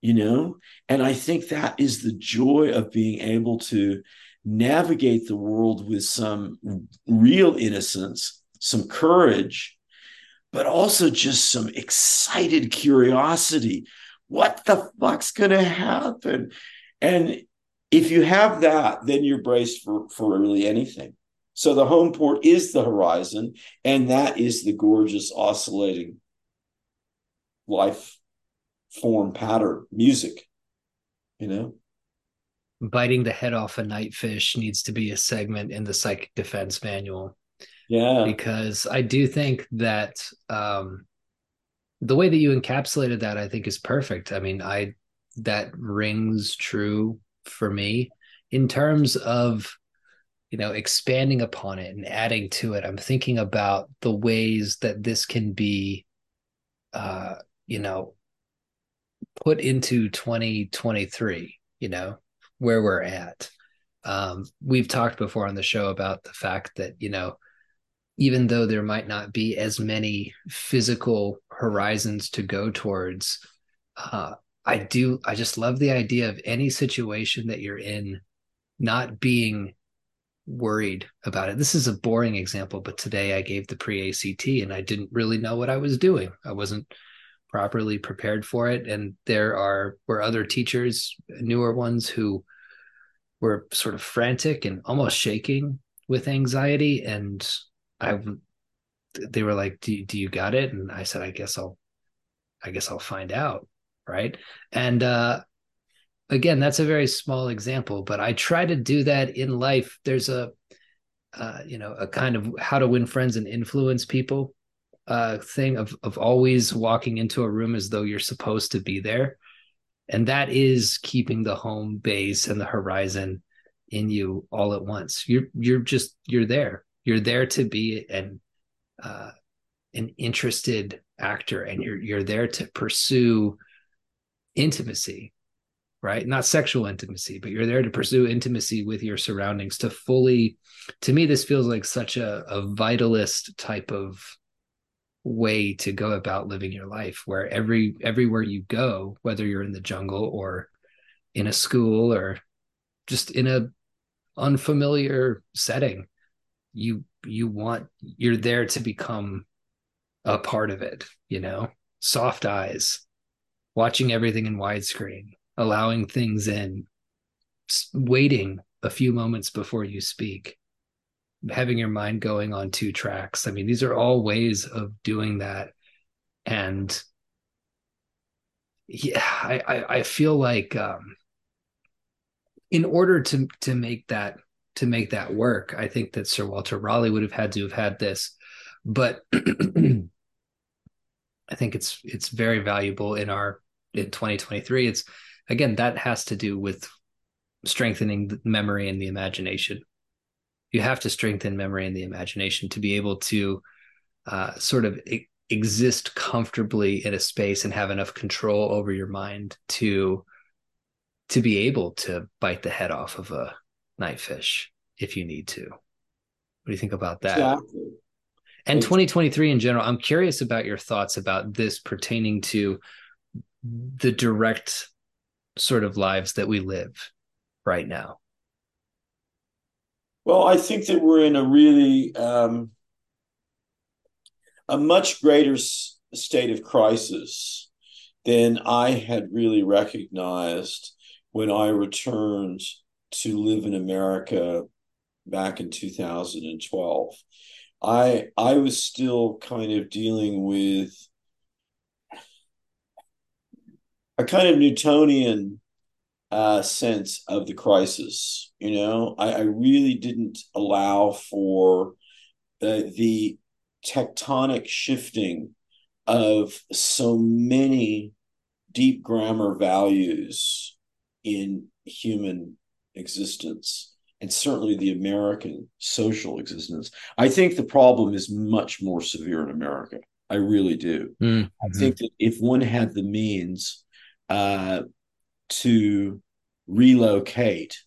you know? And i think that is the joy of being able to navigate the world with some real innocence some courage but also just some excited curiosity. What the fuck's going to happen? And if you have that then you're braced for for really anything. So the home port is the horizon and that is the gorgeous oscillating life form pattern music you know? Biting the head off a night fish needs to be a segment in the psychic defense manual. Yeah. Because i do think that um the way that you encapsulated that i think is perfect. I mean i that rings true for me. In terms of you know expanding upon it and adding to it i'm thinking about the ways that this can be uh you know put into 2023 you know where we're at. Um, we've talked before on the show about the fact that you know even though there might not be as many physical horizons to go towards uh, i do i just love the idea of any situation that you're in not being worried about it. This is a boring example but today i gave the pre-act and i didn't really know what i was doing. I wasn't properly prepared for it. And there are were other teachers newer ones who were sort of frantic and almost shaking with anxiety. And i they were like do, do you got it? And i said i guess i'll i guess i'll find out. Right? And uh again that's a very small example but i try to do that in life. There's a uh, you know a kind of how to win friends and influence people uh, thing of of always walking into a room as though you're supposed to be there, and that is keeping the home base and the horizon in you all at once. You're you're just you're there. You're there to be an uh, an interested actor, and you're you're there to pursue intimacy right not sexual intimacy but you're there to pursue intimacy with your surroundings to fully to me this feels like such a, a vitalist type of way to go about living your life where every everywhere you go whether you're in the jungle or in a school or just in a unfamiliar setting you you want you're there to become a part of it you know? Soft eyes watching everything in widescreen allowing things in waiting a few moments before you speak having your mind going on two tracks i mean these are all ways of doing that and yeah i i, I feel like um in order to to make that to make that work. I think that Sir Walter Raleigh would have had to have had this, but I think it's it's very valuable in our in 2023. It's again that has to do with strengthening the memory and the imagination. You have to strengthen memory and the imagination to be able to uh, sort of e- exist comfortably in a space and have enough control over your mind to to be able to bite the head off of a night fish if you need to. What do you think about that? Exactly. And 2023 in general, I'm curious about your thoughts about this pertaining to the direct sort of lives that we live right now. Well, I think that we're in a really um, a much greater s- state of crisis than I had really recognized when I returned to live in America back in 2012. I I was still kind of dealing with a kind of Newtonian uh, sense of the crisis. You know, I, I really didn't allow for the, the tectonic shifting of so many deep grammar values in human existence and certainly the American social existence. I think the problem is much more severe in America. I really do. Mm-hmm. I think that if one had the means uh, to relocate,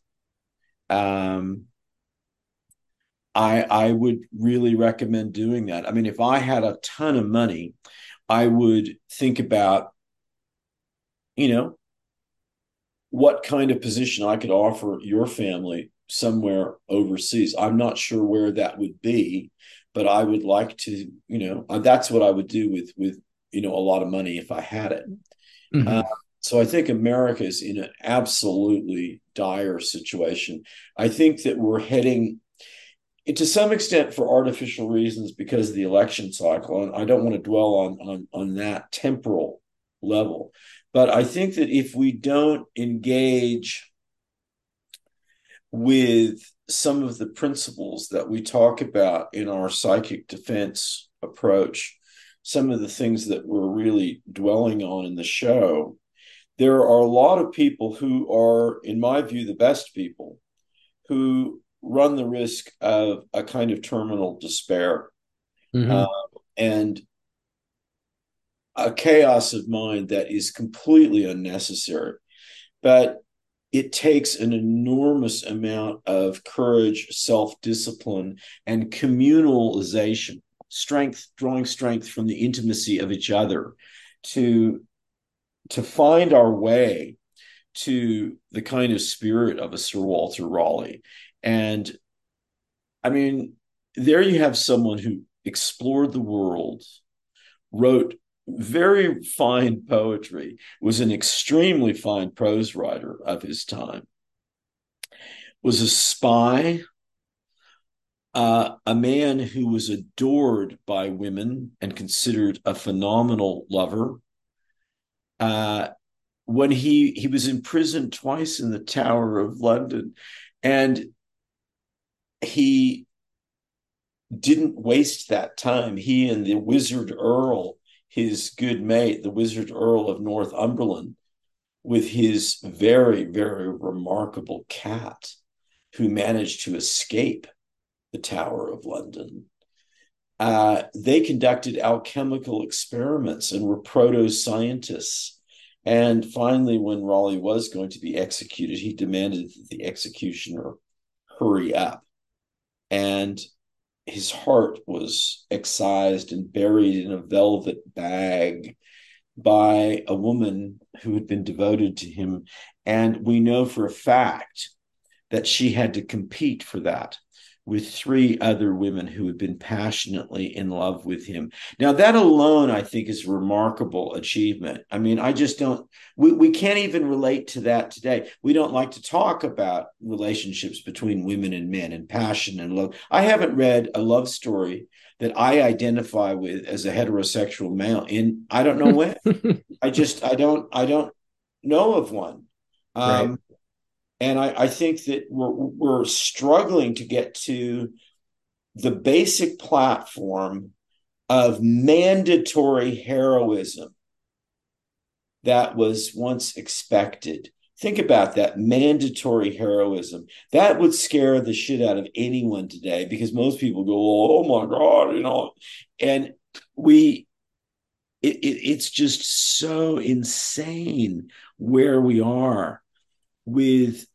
um, I I would really recommend doing that. I mean, if I had a ton of money, I would think about, you know, what kind of position I could offer your family somewhere overseas. I'm not sure where that would be, but I would like to, you know, uh, that's what I would do with with you know a lot of money if I had it. Mm-hmm. Uh, so I think America is in an absolutely dire situation. I think that we're heading to some extent for artificial reasons because of the election cycle, and I don't want to dwell on on on that temporal level. But I think that if we don't engage with some of the principles that we talk about in our psychic defense approach, some of the things that we're really dwelling on in the show, there are a lot of people who are, in my view, the best people who run the risk of a kind of terminal despair mm-hmm. uh, and a chaos of mind that is completely unnecessary. But it takes an enormous amount of courage, self discipline, and communalization, strength, drawing strength from the intimacy of each other to, to find our way to the kind of spirit of a Sir Walter Raleigh. And I mean, there you have someone who explored the world, wrote very fine poetry, was an extremely fine prose writer of his time, was a spy, uh, a man who was adored by women and considered a phenomenal lover. Uh, when he he was imprisoned twice in the Tower of London, and he didn't waste that time. He and the Wizard Earl his good mate, the Wizard Earl of Northumberland, with his very, very remarkable cat who managed to escape the Tower of London. Uh, they conducted alchemical experiments and were proto scientists. And finally, when Raleigh was going to be executed, he demanded that the executioner hurry up. And his heart was excised and buried in a velvet bag by a woman who had been devoted to him. And we know for a fact that she had to compete for that with three other women who had been passionately in love with him. Now, that alone, I think, is a remarkable achievement. I mean, I just don't, we, we can't even relate to that today. We don't like to talk about relationships between women and men and passion and love. I haven't read a love story that I identify with as a heterosexual male in I don't know when. I just I don't I don't know of one. Um, right. And I, I think that we're we're struggling to get to the basic platform of mandatory heroism that was once expected. Think about that mandatory heroism. That would scare the shit out of anyone today because most people go, "Oh my god," you know, and we. It, it, it's just so insane where we are with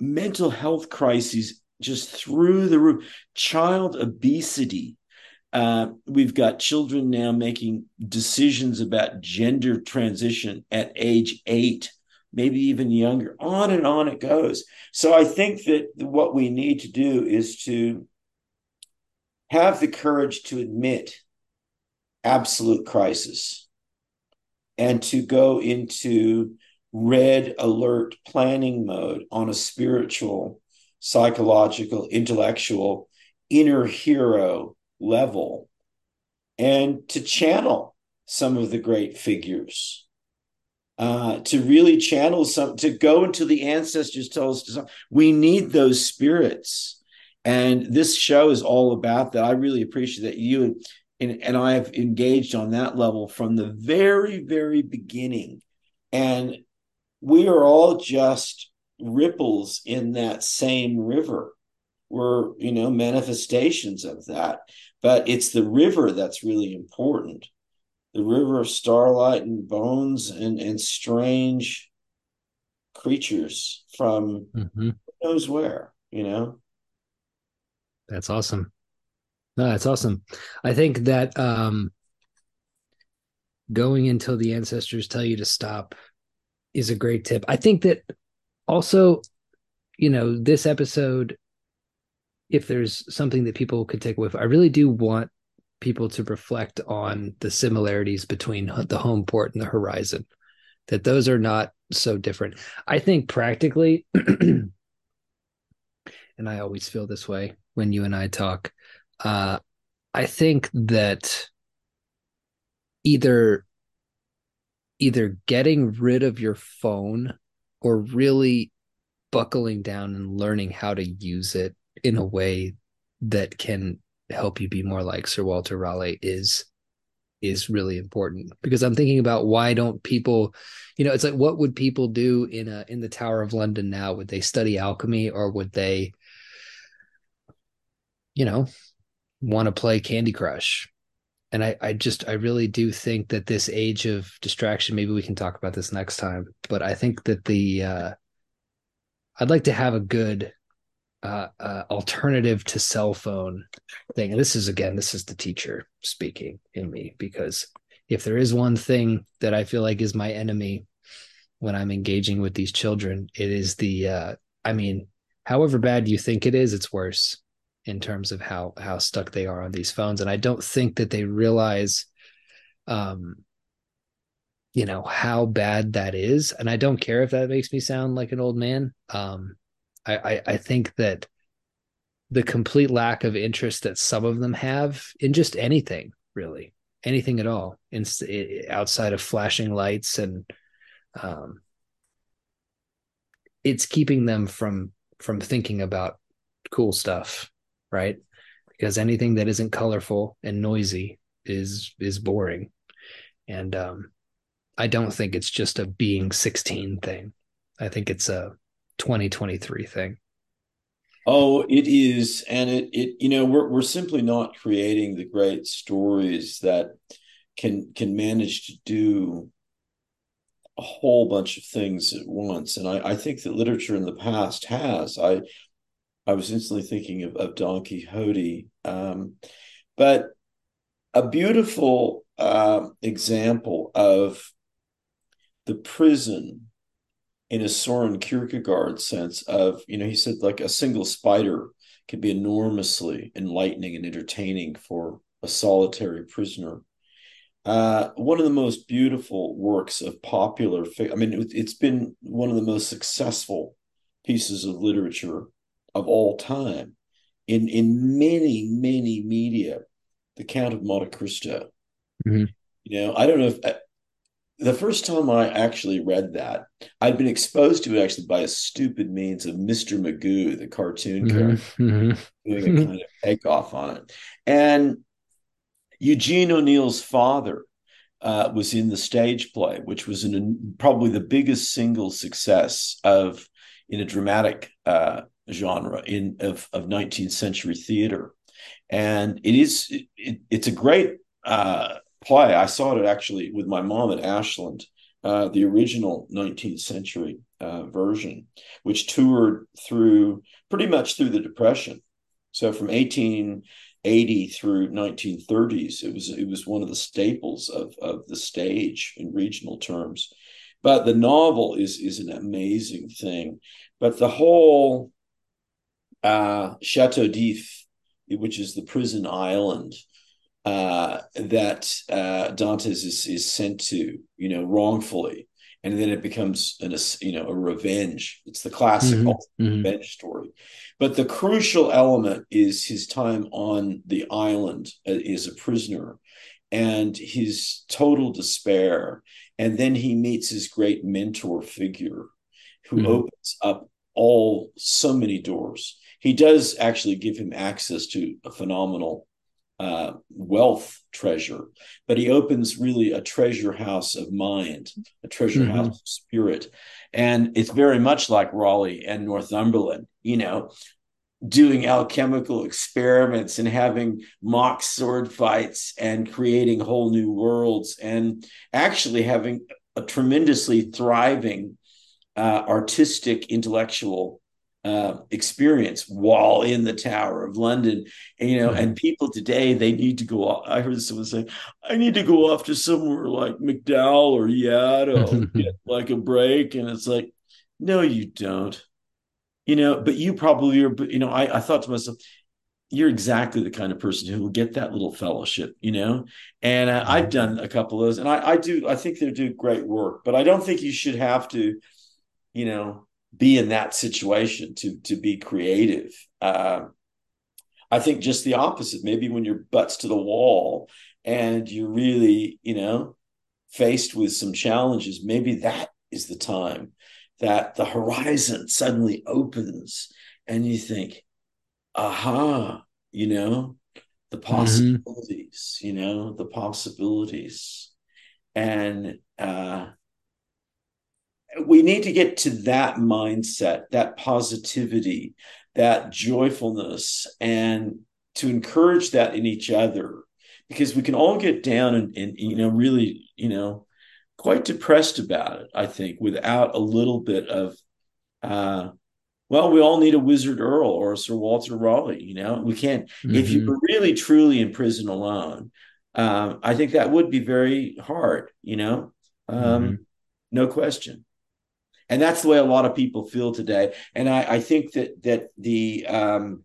mental health crises just through the roof, child obesity. Uh, we've got children now making decisions about gender transition at age eight, maybe even younger. On and on it goes. So I think that what we need to do is to have the courage to admit absolute crisis and to go into red alert planning mode on a spiritual, psychological, intellectual, inner hero level, and to channel some of the great figures. Uh, to really channel some, to go into the ancestors tell us to, we need those spirits. And this show is all about that. I really appreciate that you and, and I have engaged on that level from the very, very beginning. And we are all just ripples in that same river. We're, you know, manifestations of that. But it's the river that's really important. The river of starlight and bones and, and strange creatures from mm-hmm. knows where, you know? That's awesome. No, that's awesome. I think that um going until the ancestors tell you to stop is a great tip. I think that also, you know, this episode, if there's something that people could take away, I really do want people to reflect on the similarities between the home port and the horizon, that those are not so different. I think practically, and I always feel this way when you and I talk, uh, I think that either either getting rid of your phone or really buckling down and learning how to use it in a way that can help you be more like Sir Walter Raleigh is is really important. Because I'm thinking about why don't people you know it's like what would people do in a in the Tower of London now? Would they study alchemy or would they you know want to play Candy Crush and I, I just I really do think that this age of distraction, maybe we can talk about this next time, but I think that the uh, I'd like to have a good uh, uh, alternative to cell phone thing. And this is again, this is the teacher speaking in me because if there is one thing that I feel like is my enemy when I'm engaging with these children, it is the uh, I mean, however bad you think it is, it's worse in terms of how how stuck they are on these phones. And i don't think that they realize um you know how bad that is. And i don't care if that makes me sound like an old man. Um i i, I think that the complete lack of interest that some of them have in just anything really anything at all in, outside of flashing lights and um it's keeping them from from thinking about cool stuff right? Because anything that isn't colorful and noisy is is boring. And um, I don't think it's just a being 16 thing. I think it's a 2023 thing. Oh, it is, and it it you know we're we're simply not creating the great stories that can can manage to do a whole bunch of things at once. And I, I think that literature in the past has. I I was instantly thinking of, of Don Quixote. Um, but a beautiful uh, example of the prison in a Soren Kierkegaard sense of, you know, he said like a single spider can be enormously enlightening and entertaining for a solitary prisoner. Uh, one of the most beautiful works of popular, I mean, it, it's been one of the most successful pieces of literature of all time in in many many media. The Count of Monte Cristo. Mm-hmm. You know, I don't know if uh, the first time I actually read that, I'd been exposed to it actually by a stupid means of Mr. Magoo, the cartoon mm-hmm. character, mm-hmm. doing a kind of takeoff on it. And Eugene O'Neill's father uh, was in the stage play, which was an, probably the biggest single success of in a dramatic uh, genre in of, of 19th century theater. And it is it, it's a great uh, play. I saw it actually with my mom at Ashland, uh, the original 19th century uh, version, which toured through pretty much through the Depression. So from 1880 through 1930s, it was it was one of the staples of of the stage in regional terms. But the novel is is an amazing thing. But the whole uh, Chateau d'If, which is the prison island, uh, that uh, Dantes is, is sent to, you know, wrongfully, and then it becomes an, a, you know a revenge. It's the classic mm-hmm. mm-hmm. revenge story, but the crucial element is his time on the island as a prisoner, and his total despair, and then he meets his great mentor figure, who mm-hmm. opens up all so many doors. He does actually give him access to a phenomenal uh, wealth treasure, but he opens really a treasure house of mind, a treasure mm-hmm. house of spirit. And it's very much like Raleigh and Northumberland, you know, doing alchemical experiments and having mock sword fights and creating whole new worlds and actually having a tremendously thriving uh, artistic intellectual uh, experience while in the Tower of London. And, you know, mm-hmm. and people today they need to go. Off. I heard someone say, "I need to go off to somewhere like MacDowell or Yaddo, get like a break," and it's like, no, you don't. You know, but you probably are. But you know, I, I thought to myself, you're exactly the kind of person who will get that little fellowship, you know. And uh, I've mm-hmm. done a couple of those, and I, I do. I think they do great work, but I don't think you should have to, you know, be in that situation to to be creative. Uh, I think just the opposite. Maybe when your butt's to the wall and you're really, you know, faced with some challenges, maybe that is the time that the horizon suddenly opens and you think, aha, you know, the mm-hmm. possibilities, mm-hmm. you know, the possibilities. And uh, we need to get to that mindset, that positivity, that joyfulness, and to encourage that in each other because we can all get down and, and you know really you know quite depressed about it i think without a little bit of uh well we all need a wizard earl or a sir walter raleigh you know we can't mm-hmm. if you mm-hmm. were really truly in prison alone um, i think that would be very hard you know um, mm-hmm. no question and that's the way a lot of people feel today. And I, I think that that the um,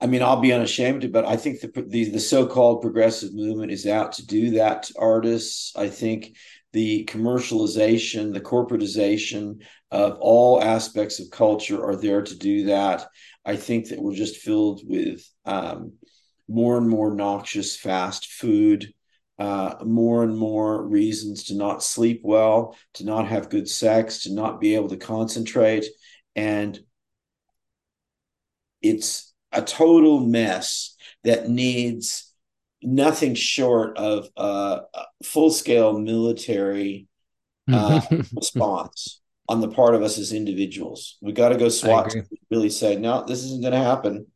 I mean, I'll be unashamed, but I think the, the, the so-called progressive movement is out to do that to artists. I think the commercialization, the corporatization of all aspects of culture are there to do that. I think that we're just filled with um, more and more noxious fast food uh, more and more reasons to not sleep well, to not have good sex, to not be able to concentrate. And it's a total mess that needs nothing short of a full scale military uh, response on the part of us as individuals. We got to go SWAT to really say, no, this isn't going to happen.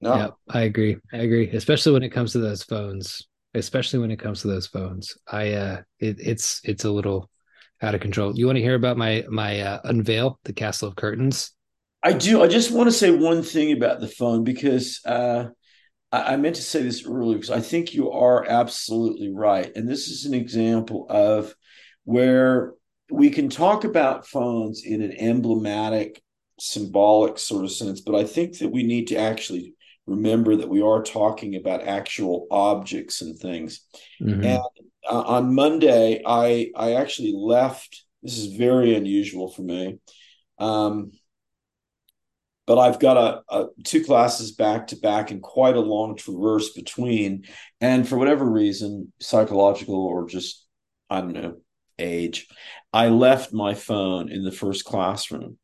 No, yeah, I agree. I agree, especially when it comes to those phones especially when it comes to those phones. I uh it, it's it's a little out of control. You want to hear about my my uh, unveil, the Castle of Curtains? I do. I just want to say one thing about the phone because uh I, I meant to say this earlier because I think you are absolutely right. And this is an example of where we can talk about phones in an emblematic, symbolic sort of sense, but I think that we need to actually remember that we are talking about actual objects and things. Mm-hmm. And uh, on Monday, I I actually left. This is very unusual for me. Um, but I've got a, a, two classes back to back and quite a long traverse between. And for whatever reason, psychological or just I don't know age, I left my phone in the first classroom,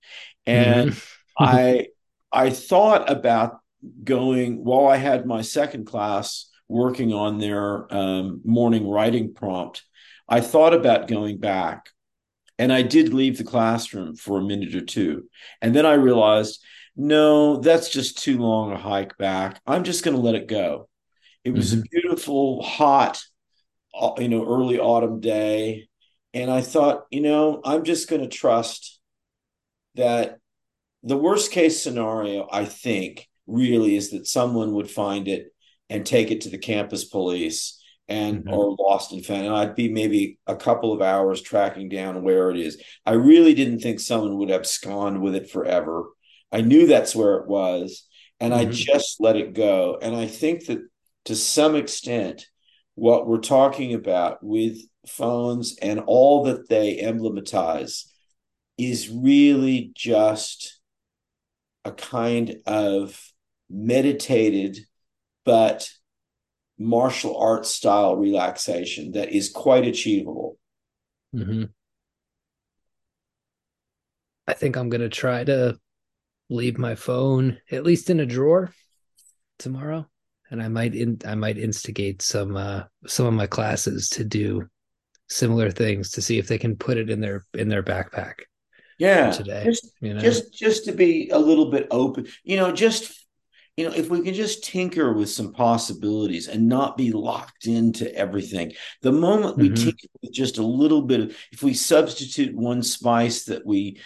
and mm-hmm. I I thought about going while I had my second class working on their um, morning writing prompt. I thought about going back, and I did leave the classroom for a minute or two, and then I realized no, that's just too long a hike back. I'm just going to let it go. It was mm-hmm. a beautiful, hot, you know, early autumn day. And I thought, you know, I'm just going to trust that the worst case scenario, I think, really is that someone would find it and take it to the campus police and mm-hmm. or lost and found. And I'd be maybe a couple of hours tracking down where it is. I really didn't think someone would abscond with it forever. I knew that's where it was, and mm-hmm. I just let it go. And I think that to some extent, what we're talking about with phones and all that they emblematize is really just a kind of meditated but martial arts style relaxation that is quite achievable. Mm-hmm. I think I'm going to try to leave my phone at least in a drawer tomorrow and i might in, i might instigate some uh some of my classes to do similar things to see if they can put it in their in their backpack yeah today just, you know? just just to be a little bit open you know just you know, if we can just tinker with some possibilities and not be locked into everything, the moment we mm-hmm. tinker with just a little bit of, if we substitute one spice that we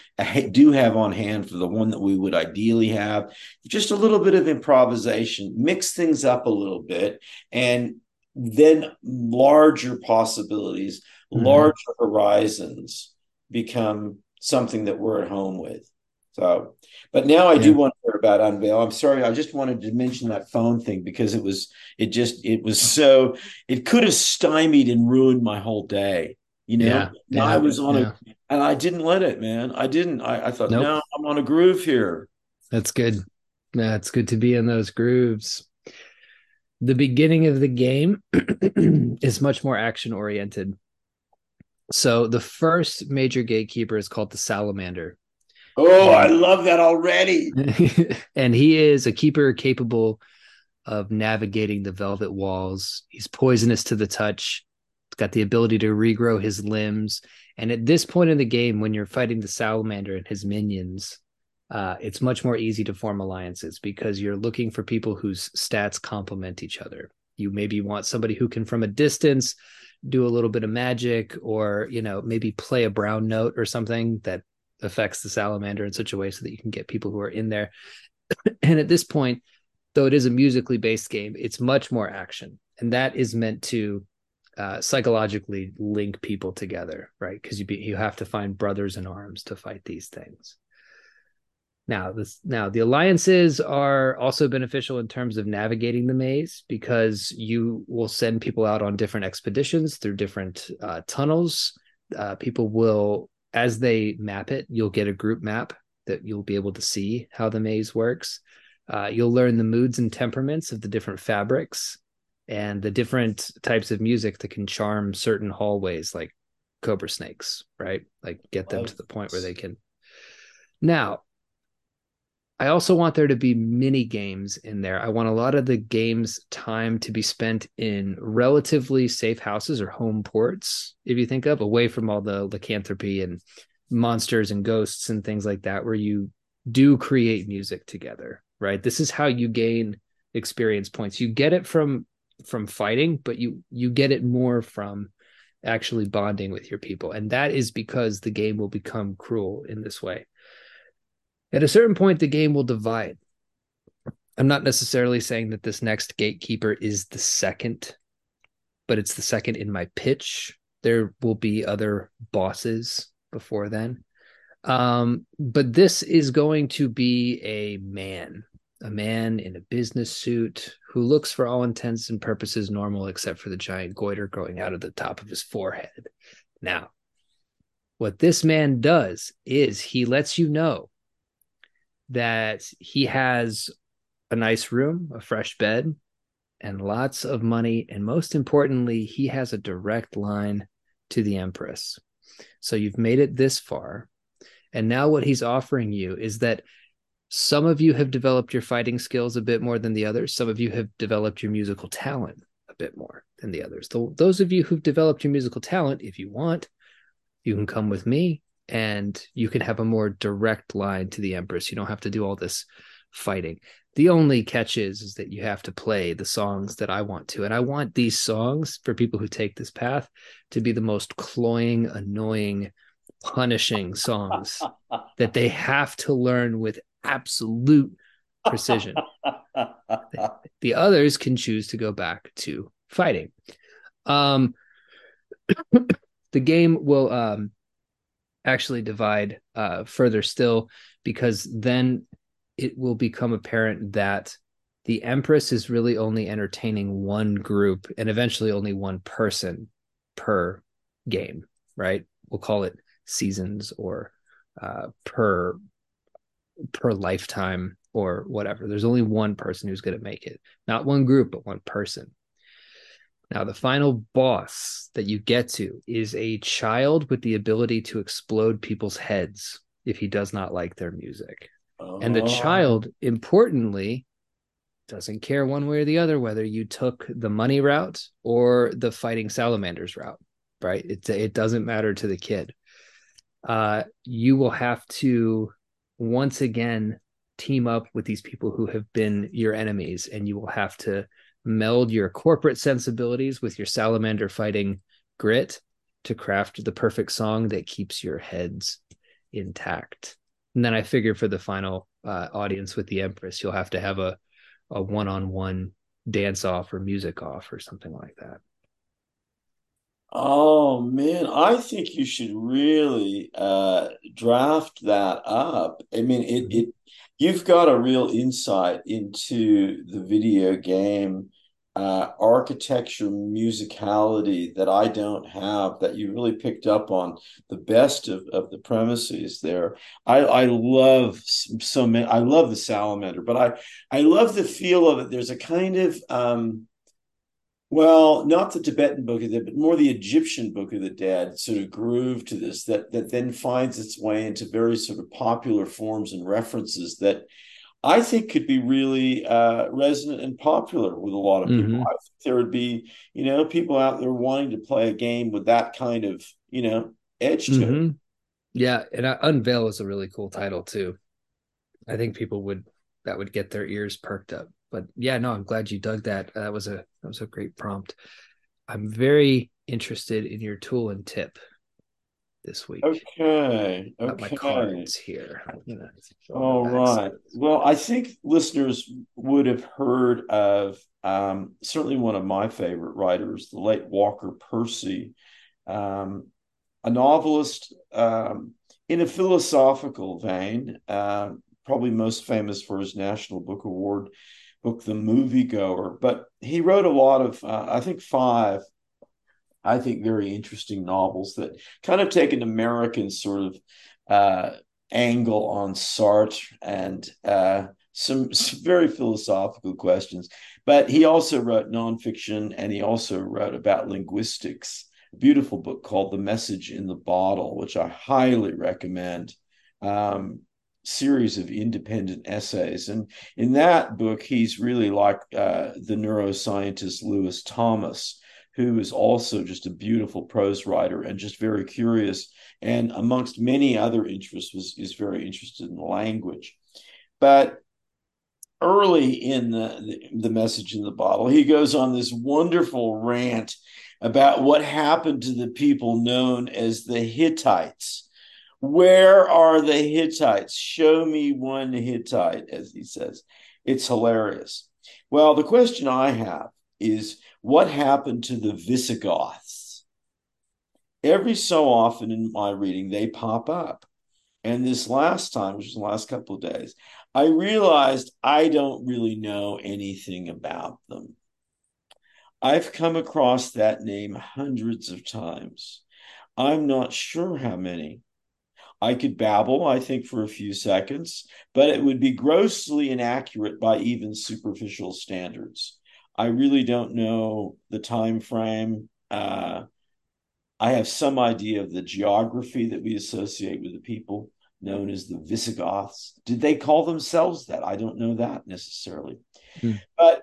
do have on hand for the one that we would ideally have, just a little bit of improvisation, mix things up a little bit, and then larger possibilities, mm-hmm. larger horizons become something that we're at home with. So, but now I yeah. do want to hear about Unveil. I'm sorry, I just wanted to mention that phone thing because it was, it just, it was so, it could have stymied and ruined my whole day. You know, yeah, yeah I was on it and I didn't let it, man. I didn't. I, I thought, nope. no, I'm on a groove here. That's good. Yeah, it's good to be in those grooves. The beginning of the game is much more action oriented. So the first major gatekeeper is called the Salamander Oh, I love that already. and he is a keeper capable of navigating the velvet walls. He's poisonous to the touch. He's got the ability to regrow his limbs. And at this point in the game, when you're fighting the salamander and his minions, uh, it's much more easy to form alliances because you're looking for people whose stats complement each other. You maybe want somebody who can, from a distance, do a little bit of magic, or you know, maybe play a brown note or something that affects the salamander in such a way so that you can get people who are in there. and at this point, though it is a musically based game, it's much more action, and that is meant to uh, psychologically link people together, right? Because you be, you have to find brothers in arms to fight these things. Now, this now the alliances are also beneficial in terms of navigating the maze because you will send people out on different expeditions through different uh, tunnels. Uh, people will as they map it, you'll get a group map that you'll be able to see how the maze works. Uh, you'll learn the moods and temperaments of the different fabrics and the different types of music that can charm certain hallways, like cobra snakes, right? Like get them to the point where they can. Now, I also want there to be mini games in there. I want a lot of the game's time to be spent in relatively safe houses or home ports, if you think of away from all the lycanthropy and monsters and ghosts and things like that, where you do create music together, right? This is how you gain experience points. You get it from from fighting, but you you get it more from actually bonding with your people. And that is because the game will become cruel in this way. At a certain point, the game will divide. I'm not necessarily saying that this next gatekeeper is the second, but it's the second in my pitch. There will be other bosses before then. Um, but this is going to be a man, a man in a business suit who looks, for all intents and purposes, normal, except for the giant goiter growing out of the top of his forehead. Now, what this man does is he lets you know that he has a nice room, a fresh bed, and lots of money. And most importantly, he has a direct line to the Empress. So you've made it this far. And now what he's offering you is that some of you have developed your fighting skills a bit more than the others. Some of you have developed your musical talent a bit more than the others. Those of you who've developed your musical talent, if you want, you can come with me and you can have a more direct line to the Empress. You don't have to do all this fighting. The only catch is, is that you have to play the songs that I want to. And I want these songs for people who take this path to be the most cloying, annoying, punishing songs that they have to learn with absolute precision. the others can choose to go back to fighting. Um, the game will um, actually divide uh, further still because then it will become apparent that the Empress is really only entertaining one group and eventually only one person per game, right? We'll call it seasons or uh, per per lifetime or whatever. There's only one person who's going to make it, not one group, but one person. Now, the final boss that you get to is a child with the ability to explode people's heads if he does not like their music. Oh. And the oh. child, importantly, doesn't care one way or the other whether you took the money route or the fighting salamanders route, right? It, it doesn't matter to the kid uh, you will have to once again team up with these people who have been your enemies, and you will have to meld your corporate sensibilities with your salamander fighting grit to craft the perfect song that keeps your heads intact. And then I figure for the final uh, audience with the Empress, you'll have to have a a one on one dance off or music off or something like that. Oh man, I think you should really uh, draft that up. I mean, it mm-hmm. it you've got a real insight into the video game uh, architecture, musicality that I don't have. That you really picked up on the best of, of the premises there. I I love so many. I love the salamander, but I I love the feel of it. There's a kind of um, well, not the Tibetan Book of the, Dead, but more the Egyptian Book of the Dead sort of groove to this that that then finds its way into very sort of popular forms and references that I think could be really uh, resonant and popular with a lot of people. Mm-hmm. I think there would be, you know, people out there wanting to play a game with that kind of, you know, edge to mm-hmm. it. Yeah, and uh, Unveil is a really cool title too. I think people would that would get their ears perked up but yeah, no, I'm glad you dug that. That was a that was a great prompt. I'm very interested in your tool and tip this week. Okay. Okay. my cards here. All right. Well, I think listeners would have heard of um, certainly one of my favorite writers, the late Walker Percy, um, a novelist um, in a philosophical vein, uh, probably most famous for his National Book Award book, The Moviegoer. But he wrote a lot of, uh, I think, five, I think, very interesting novels that kind of take an American sort of uh, angle on Sartre and uh, some, some, very philosophical questions. But he also wrote nonfiction and he also wrote about linguistics. A beautiful book called The Message in the Bottle, which I highly recommend. Um, series of independent essays. And in that book, he's really like uh, the neuroscientist Lewis Thomas, who is also just a beautiful prose writer and just very curious. And amongst many other interests, was is very interested in language. But early in the, the, the message in the bottle, he goes on this wonderful rant about what happened to the people known as the Hittites where are the Hittites? Show me one Hittite, as he says. It's hilarious. Well, the question I have is what happened to the Visigoths? every so often in my reading, they pop up. And this last time, which was the last couple of days, I realized I don't really know anything about them. I've come across that name hundreds of times. I'm not sure how many. I could babble, I think, for a few seconds, but it would be grossly inaccurate by even superficial standards. I really don't know the time frame. Uh, I have some idea of the geography that we associate with the people known as the Visigoths. Did they call themselves that? I don't know that necessarily. Hmm. But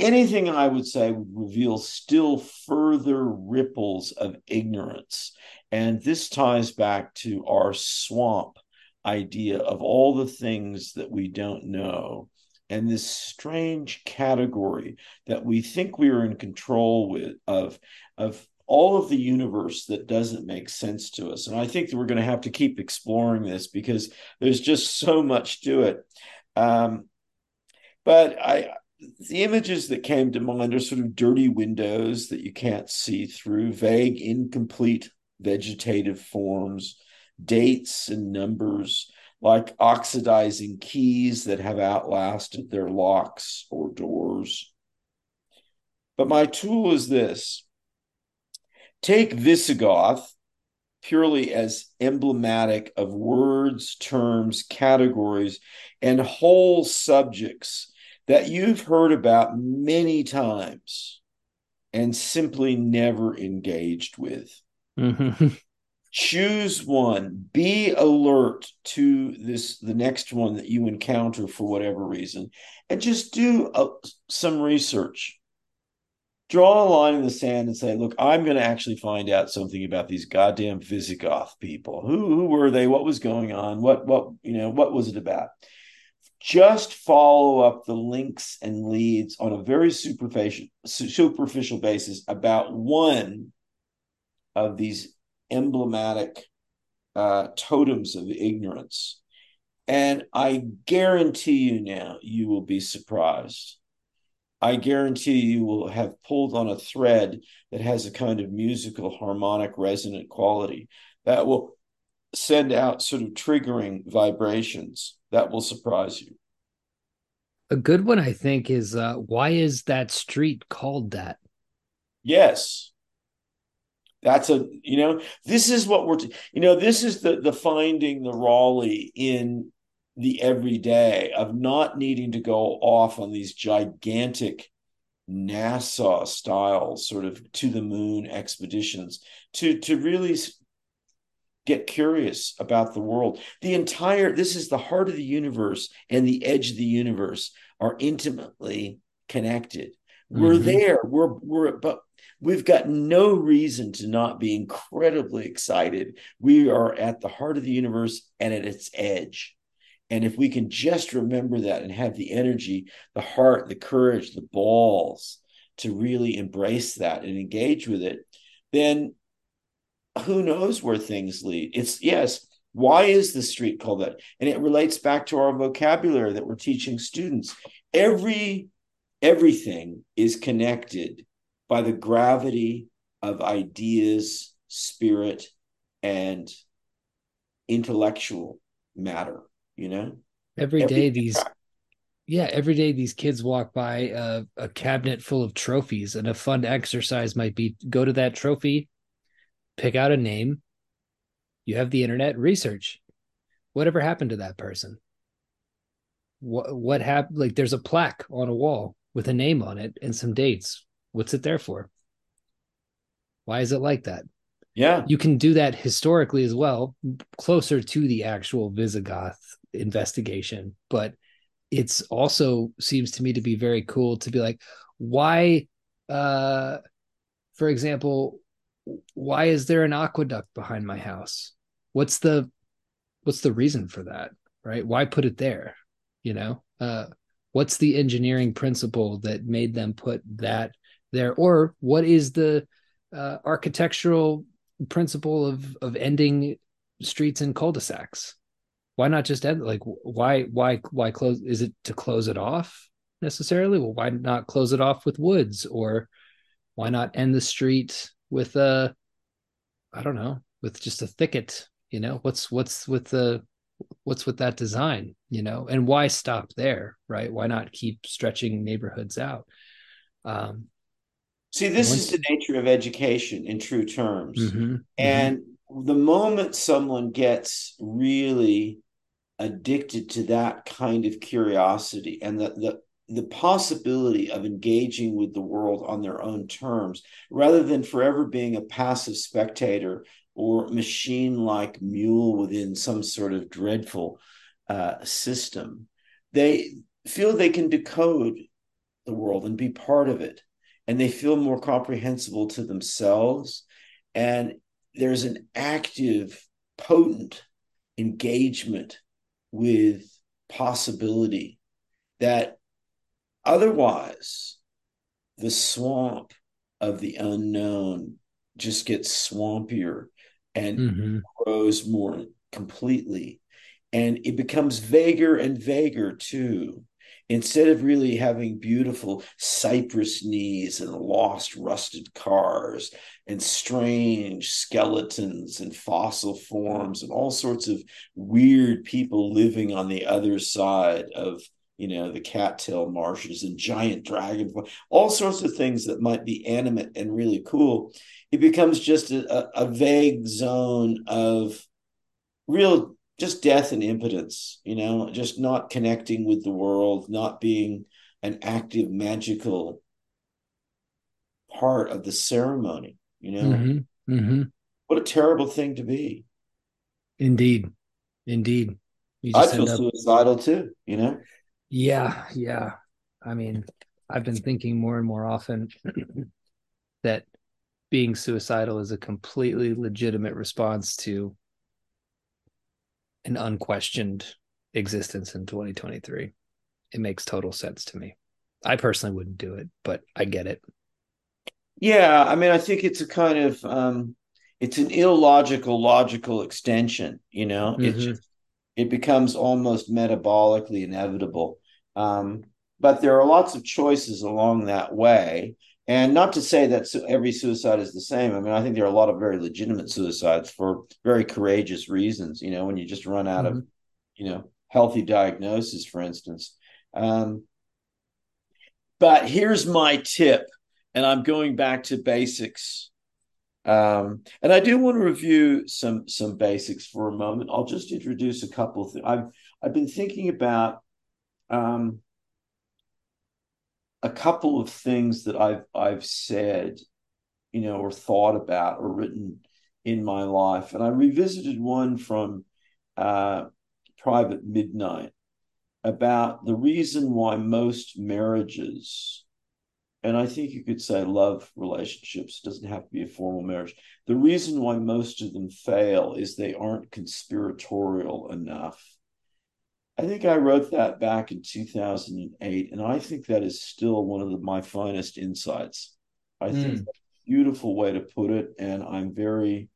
anything I would say would reveal still further ripples of ignorance. And this ties back to our swamp idea of all the things that we don't know and this strange category that we think we are in control with of of all of the universe that doesn't make sense to us and i think that we're going to have to keep exploring this because there's just so much to it um, but i the images that came to mind are sort of dirty windows that you can't see through, vague, incomplete vegetative forms, dates and numbers, like oxidizing keys that have outlasted their locks or doors. But my tool is this take Visigoth purely as emblematic of words, terms, categories, and whole subjects that you've heard about many times and simply never engaged with. Mm-hmm. Choose one. Be alert to this, the next one that you encounter for whatever reason, and just do a, some research. Draw a line in the sand and say, "Look, I'm going to actually find out something about these goddamn Visigoth people. Who who were they? What was going on? What what you know? What was it about?" Just follow up the links and leads on a very superficial superficial basis about one of these emblematic uh, totems of ignorance. And i guarantee you now you will be surprised. I guarantee you will have pulled on a thread that has a kind of musical harmonic resonant quality that will send out sort of triggering vibrations that will surprise you. A good one, I think, is uh, why is that street called that? Yes. That's a, you know, this is what we're, t- you know, this is the, the finding the Raleigh in the everyday of not needing to go off on these gigantic NASA style sort of to the moon expeditions to, to really get curious about the world. The entire, this is the heart of the universe and the edge of the universe are intimately connected. Mm-hmm. We're there. We're, we're, but we've got no reason to not be incredibly excited. We are at the heart of the universe and at its edge. And if we can just remember that and have the energy, the heart, the courage, the balls to really embrace that and engage with it, then who knows where things lead? It's yes. Why is the street called that? And it relates back to our vocabulary that we're teaching students. Every everything is connected by the gravity of ideas, spirit, and intellectual matter. You know, every day every these. Yeah, every day these kids walk by a, a cabinet full of trophies, and a fun exercise might be go to that trophy, pick out a name. You have the internet, research. Whatever happened to that person? What what happened? Like there's a plaque on a wall with a name on it and some dates. What's it there for? Why is it like that? Yeah. You can do that historically as well, closer to the actual Visigoth investigation. But it's also seems to me to be very cool to be like, why uh for example, why is there an aqueduct behind my house? What's the what's the reason for that? Right? Why put it there? You know, uh, what's the engineering principle that made them put that there? Or what is the uh, architectural principle of of ending streets and cul-de-sacs? Why not just end like why why why close is it to close it off necessarily? Well, why not close it off with woods or why not end the street with a I don't know, with just a thicket, you know, what's what's with the what's with that design, you know, and why stop there, right? Why not keep stretching neighborhoods out? Um, See, this once... is the nature of education in true terms. Mm-hmm, mm-hmm. and mm-hmm. the moment someone gets really addicted to that kind of curiosity and the, the the possibility of engaging with the world on their own terms rather than forever being a passive spectator or machine like mule within some sort of dreadful uh, system. They feel they can decode the world and be part of it, and they feel more comprehensible to themselves. And there's an active, potent engagement with possibility that otherwise the swamp of the unknown just gets swampier and mm-hmm. grows more completely and it becomes vaguer and vaguer too instead of really having beautiful cypress knees and lost rusted cars and strange skeletons and fossil forms and all sorts of weird people living on the other side of you know the cattail marshes and giant dragon all sorts of things that might be animate and really cool it becomes just a, a vague zone of real just death and impotence, you know, just not connecting with the world, not being an active, magical part of the ceremony, you know. Mm-hmm. Mm-hmm. What a terrible thing to be. Indeed. Indeed. I feel up... suicidal too, you know? Yeah. Yeah. I mean, I've been thinking more and more often that being suicidal is a completely legitimate response to an unquestioned existence in 2023. It makes total sense to me. I personally wouldn't do it, but I get it. Yeah, I mean, I think it's a kind of um it's an illogical logical extension, you know. Mm-hmm. It just it becomes almost metabolically inevitable. Um, but there are lots of choices along that way. And not to say that every suicide is the same. I mean, I think there are a lot of very legitimate suicides for very courageous reasons. You know, when you just run out mm-hmm. of, you know, healthy diagnosis, for instance. Um, but here's my tip, and I'm going back to basics. Um, and I do want to review some some basics for a moment. I'll just introduce a couple of things. I've I've been thinking about um, a couple of things that I've I've said, you know, or thought about or written in my life, and I revisited one from uh, Private Midnight about the reason why most marriages, and I think you could say love relationships doesn't have to be a formal marriage. The reason why most of them fail is they aren't conspiratorial enough I think I wrote that back in 2008, and I think that is still one of the, my finest insights. I mm. think beautiful way to put it, and I'm very,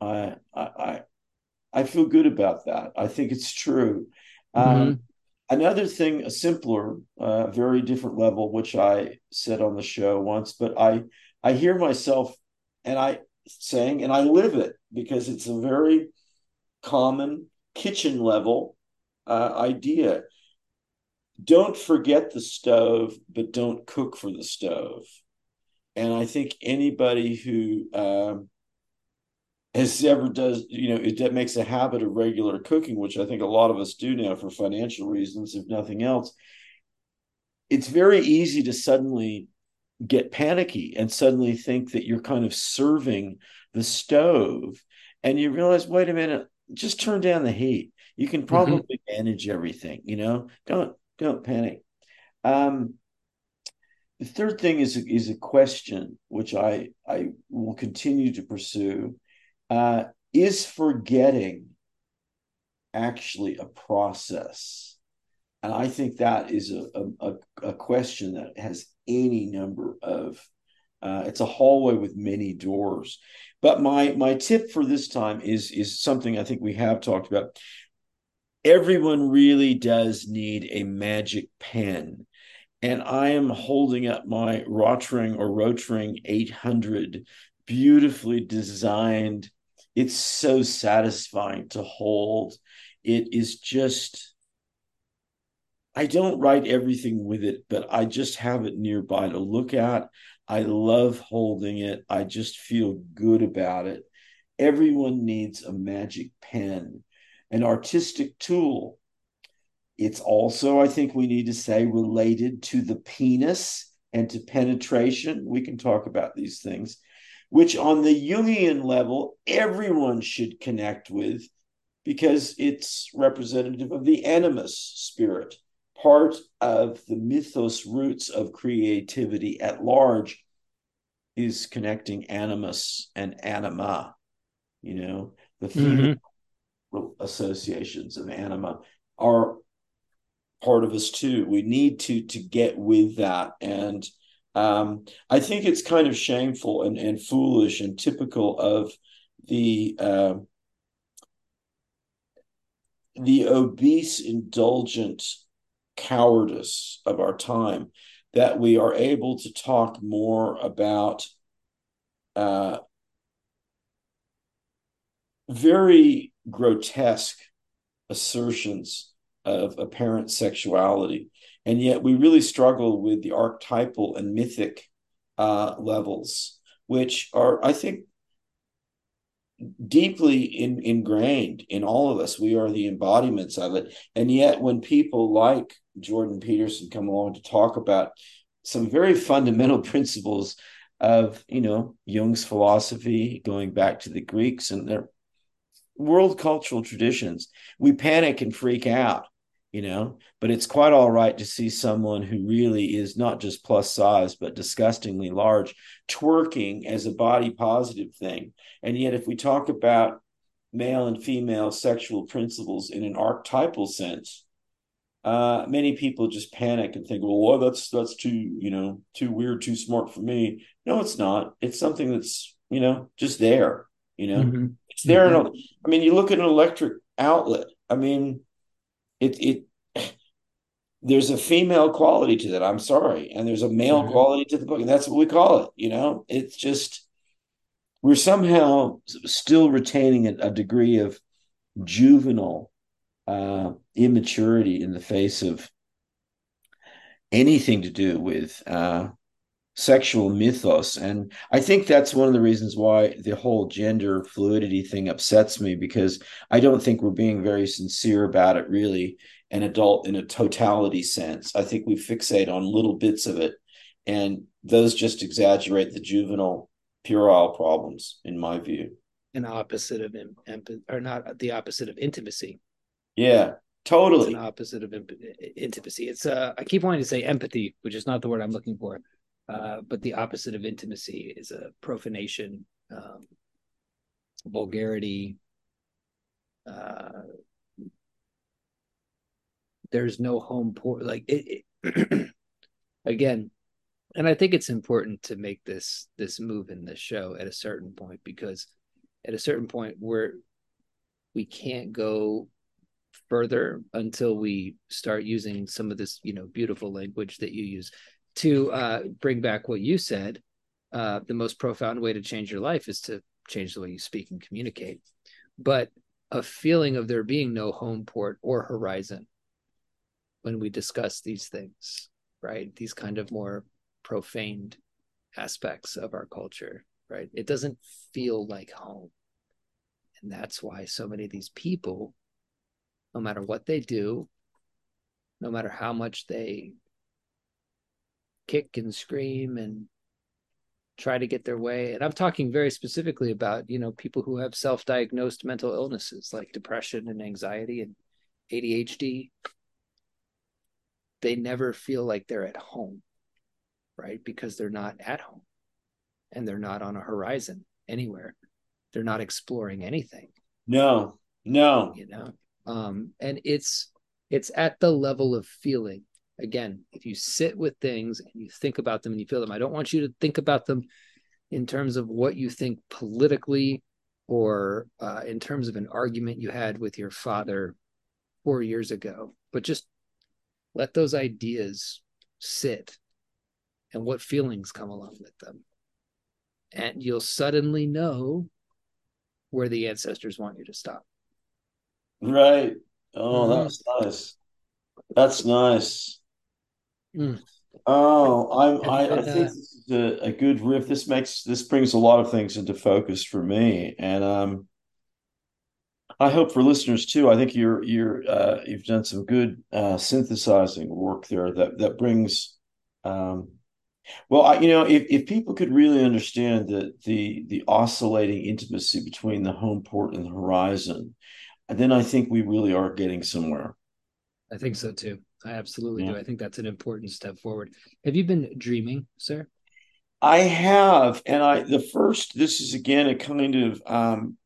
I, I, I feel good about that. I think it's true. Um, mm-hmm. Um, another thing, a simpler, uh, very different level, which I said on the show once, but I, I hear myself, and I saying, and I live it because it's a very common kitchen level uh, idea. Don't forget the stove, but don't cook for the stove. And I think anybody who um, has ever does, you know, it makes a habit of regular cooking, which I think a lot of us do now for financial reasons, if nothing else. It's very easy to suddenly get panicky and suddenly think that you're kind of serving the stove and you realize wait a minute just turn down the heat you can mm-hmm. probably mm-hmm. manage everything you know? Don't don't panic. Um the third thing is is a question which i i will continue to pursue. Uh is forgetting actually a process? And i think that is a a, a question that has any number of uh, it's a hallway with many doors. But my my tip for this time is is something i think we have talked about everyone really does need a magic pen. And I am holding up my Rotring or Rotring 800 beautifully designed. It's so satisfying to hold. It is just, I don't write everything with it, but I just have it nearby to look at. I love holding it. I just feel good about it. Everyone needs a magic pen, an artistic tool. It's also, I think we need to say, related to the penis and to penetration. We can talk about these things, which on the Jungian level, everyone should connect with because it's representative of the animus spirit, part of the mythos roots of creativity at large is connecting animus and anima you know the mm-hmm. Associations of anima are part of us too. We need to to get with that. And um, i think it's kind of shameful and, and foolish and typical of the uh, the obese indulgent cowardice of our time that we are able to talk more about uh, very grotesque assertions of apparent sexuality. And yet we really struggle with the archetypal and mythic uh, levels, which are, I think, deeply in, ingrained in all of us. We are the embodiments of it. And yet, when people like Jordan Peterson come along to talk about some very fundamental principles of, you know, Jung's philosophy, going back to the Greeks and their world cultural traditions, we panic and freak out, you know, but it's quite all right to see someone who really is not just plus size, but disgustingly large, twerking as a body positive thing. And yet, if we talk about male and female sexual principles in an archetypal sense, uh, many people just panic and think, well, well, that's that's too, you know, too weird, too smart for me. No, it's not. It's something that's, you know, just there. You know, mm-hmm. it's there. Mm-hmm. I mean, you look at an electric outlet. I mean, it it there's a female quality to that. I'm sorry, and there's a male mm-hmm. quality to the book, and that's what we call it. You know, it's just we're somehow still retaining a, a degree of juvenile uh, immaturity in the face of anything to do with uh, sexual mythos. And I think that's one of the reasons why the whole gender fluidity thing upsets me because I don't think we're being very sincere about it, really, an adult in a totality sense. I think we fixate on little bits of it, and those just exaggerate the juvenile puerile problems, in my view. An opposite of empathy, or not the opposite of intimacy. Yeah, totally. It's an opposite of imp- intimacy. It's uh, I keep wanting to say empathy, which is not the word I'm looking for. Uh, but the opposite of intimacy is a profanation, um, vulgarity. Uh, there's no home port like it, it again and i think it's important to make this this move in this show at a certain point because at a certain point where we can't go further until we start using some of this you know beautiful language that you use to uh, bring back what you said, uh, the most profound way to change your life is to change the way you speak and communicate. But a feeling of there being no home port or horizon when we discuss these things, right? These kind of more profaned aspects of our culture, right? It doesn't feel like home. And that's why so many of these people, no matter what they do, no matter how much they kick and scream and try to get their way. And I'm talking very specifically about, you know, people who have self-diagnosed mental illnesses like depression and anxiety and ADHD. They never feel like they're at home, right? Because they're not at home and they're not on a horizon anywhere. They're not exploring anything. No, no. You know, um, and it's it's at the level of feeling again, if you sit with things and you think about them and you feel them, I don't want you to think about them in terms of what you think politically or uh, in terms of an argument you had with your father four years ago, but just let those ideas sit and what feelings come along with them. and you'll suddenly know where the ancestors want you to stop. Right. Oh, mm-hmm. that's nice. That's nice. Mm. Oh, I'm. I, I, think this is a, a, good riff. This makes this brings a lot of things into focus for me, and um, I hope for listeners too. I think you're you're uh, you've done some good uh, synthesizing work there that that brings. Um, well, I, you know, if, if people could really understand the the the oscillating intimacy between the home port and the horizon, then I think we really are getting somewhere. I think so too. I absolutely yeah. do. I think that's an important step forward. Have you been dreaming, sir? I have, and I the first. This is again a kind of um,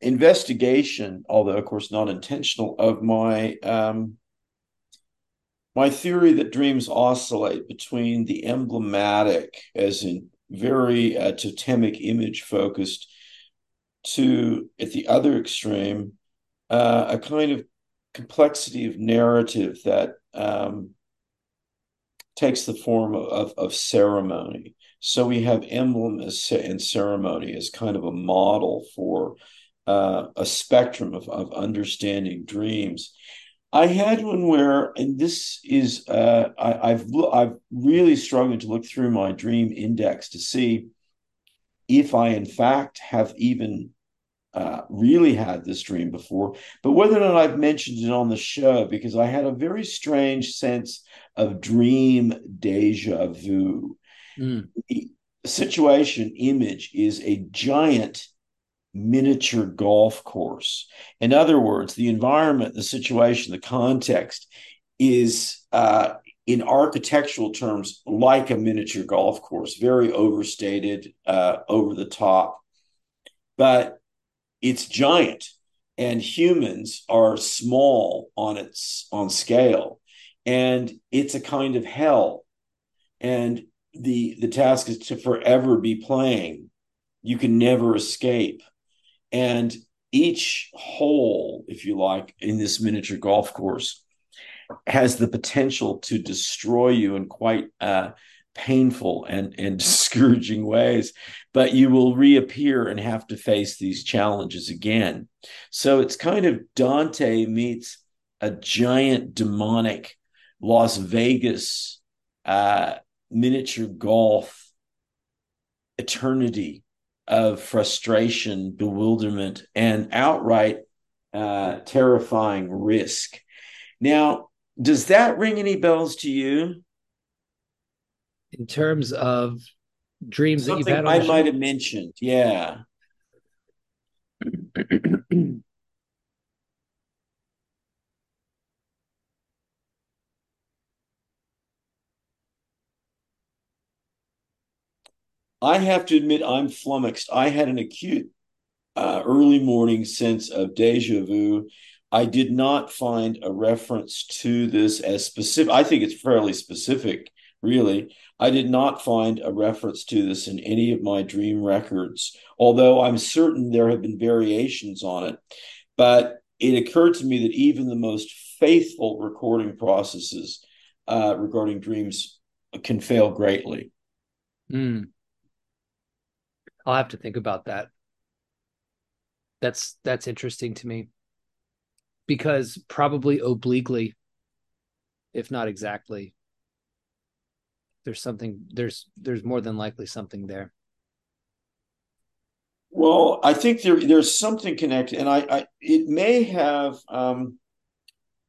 investigation, although of course not intentional, of my um, my theory that dreams oscillate between the emblematic, as in very uh, totemic image focused, to at the other extreme, uh, a kind of complexity of narrative that um, takes the form of, of ceremony. So we have emblem and ceremony as kind of a model for uh, a spectrum of, of understanding dreams. I had one where, and this is, uh, I, have I've really struggled to look through my dream index to see if I, in fact, have even uh, really had this dream before, but whether or not I've mentioned it on the show, because I had a very strange sense of dream deja vu. Mm. The situation image is a giant miniature golf course. In other words, the environment, the situation, the context is, uh, in architectural terms, like a miniature golf course, very overstated, uh, over the top. But it's giant and humans are small on its on scale and it's a kind of hell. And the the task is to forever be playing. You can never escape. And each hole if you like in this miniature golf course has the potential to destroy you in quite uh, painful and, and discouraging ways, but you will reappear and have to face these challenges again. So it's kind of Dante meets a giant demonic Las Vegas uh, miniature golf eternity of frustration, bewilderment, and outright uh, terrifying risk. Now, does that ring any bells to you? In terms of dreams Something that you've had? I might have mentioned, yeah. I have to admit, I'm flummoxed. I had an acute uh, early morning sense of deja vu. I did not find a reference to this as specific. I think it's fairly specific, really. I did not find a reference to this in any of my dream records, although I'm certain there have been variations on it. But it occurred to me that even the most faithful recording processes uh, regarding dreams can fail greatly. Mm. I'll have to think about that. That's that's interesting to me because probably obliquely, if not exactly, there's something there's there's more than likely something there. Well i think there there's something connected and i, I it may have um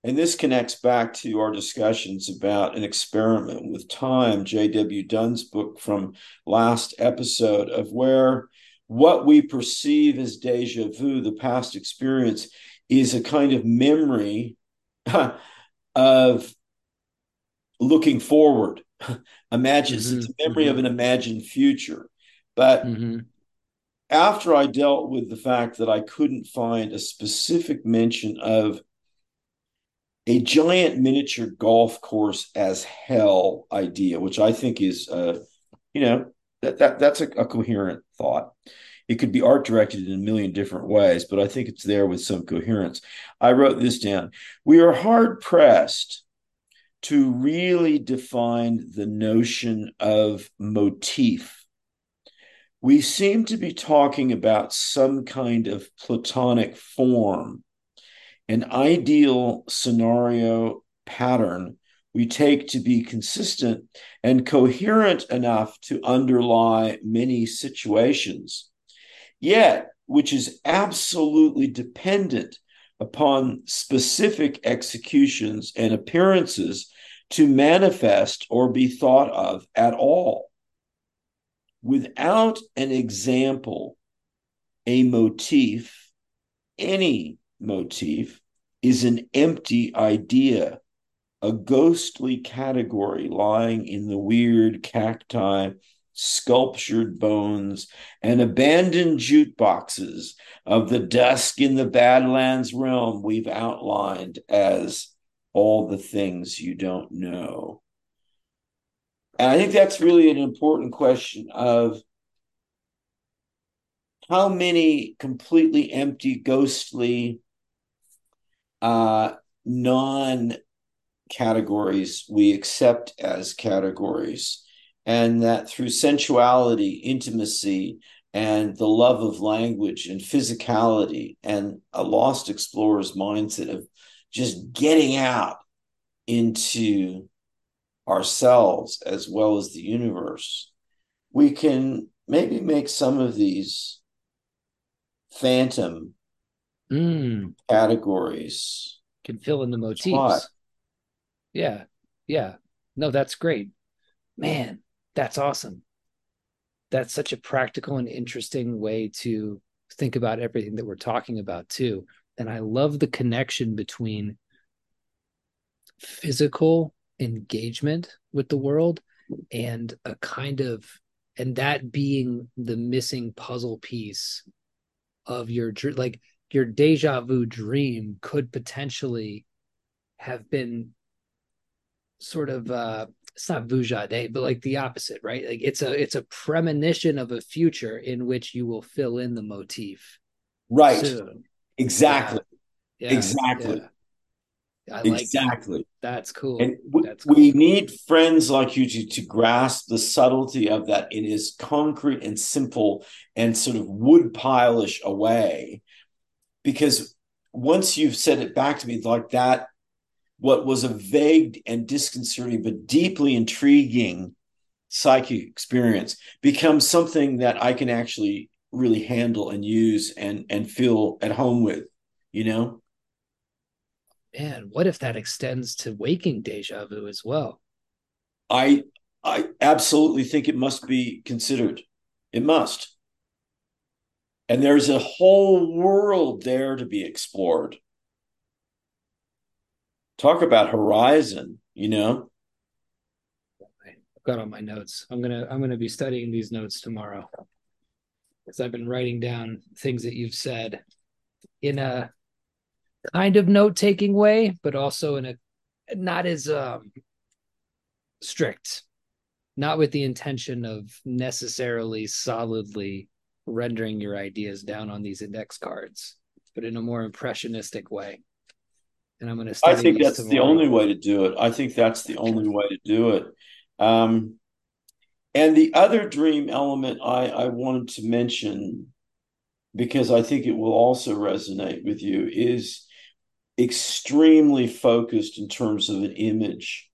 and this connects back to our discussions about an experiment with time jw Dunne's book from last episode of where what we perceive as deja vu the past experience is a kind of memory of looking forward Imagine mm-hmm. it's a memory mm-hmm. of an imagined future. But mm-hmm. after I dealt with the fact that I couldn't find a specific mention of a giant miniature golf course as hell idea, which I think is, uh, you know, that, that that's a, a coherent thought. It could be art directed in a million different ways, but I think it's there with some coherence. I wrote this down. We are hard pressed to really define the notion of motif. We seem to be talking about some kind of Platonic form, an ideal scenario pattern we take to be consistent and coherent enough to underlie many situations, yet which is absolutely dependent upon specific executions and appearances to manifest or be thought of at all. Without an example, a motif, any motif, is an empty idea, a ghostly category lying in the weird cacti, sculptured bones, and abandoned jukeboxes of the dusk in the Badlands realm we've outlined as all the things you don't know. And I think that's really an important question of how many completely empty, ghostly, uh, non categories we accept as categories. And that through sensuality, intimacy, and the love of language and physicality and a lost explorer's mindset of just getting out into ourselves as well as the universe, we can maybe make some of these phantom mm. categories can fill in the motifs. Yeah. Yeah. No, that's great. Man, that's awesome. That's such a practical and interesting way to think about everything that we're talking about, too. And I love the connection between physical engagement with the world and a kind of and that being the missing puzzle piece of your dream like your deja vu dream could potentially have been sort of uh it's not vujade but like the opposite right like it's a it's a premonition of a future in which you will fill in the motif right soon. Exactly yeah. Exactly yeah. Exactly. That. That's cool. And w- That's cool. we need friends like you to, to grasp the subtlety of that in as concrete and simple and sort of wood pilish a way. Because once you've said it back to me like that, what was a vague and disconcerting but deeply intriguing psychic experience becomes something that I can actually really handle and use and and feel at home with, you know? man, what if that extends to waking deja vu as well? I I absolutely think it must be considered. It must. And there's a whole world there to be explored. Talk about horizon, you know. I've got all my notes. I'm gonna I'm gonna be studying these notes tomorrow. Because I've been writing down things that you've said in a kind of note taking way, but also in a not as um, strict, not with the intention of necessarily solidly rendering your ideas down on these index cards, but in a more impressionistic way. And I'm going to. I think that's tomorrow. the only way to do it. I think that's the only way to do it. Um, and the other dream element I, I wanted to mention, because I think it will also resonate with you, is extremely focused in terms of an image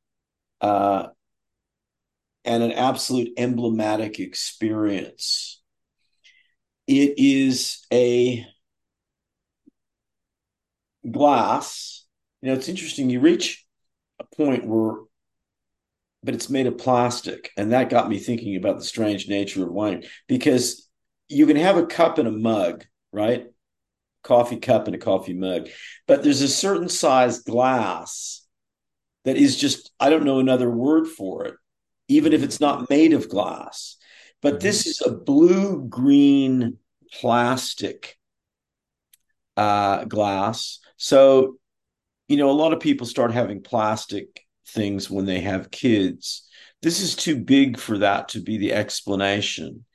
uh, and an absolute emblematic experience. It is a glass. You know, it's interesting. You reach a point where, but it's made of plastic. And that got me thinking about the strange nature of wine because you can have a cup and a mug, right? coffee cup and a coffee mug. But there's a certain size glass that is just, I don't know another word for it, even if it's not made of glass. But mm-hmm. this is a blue green plastic uh, glass. So, you know, a lot of people start having plastic things when they have kids. This is too big for that to be the explanation.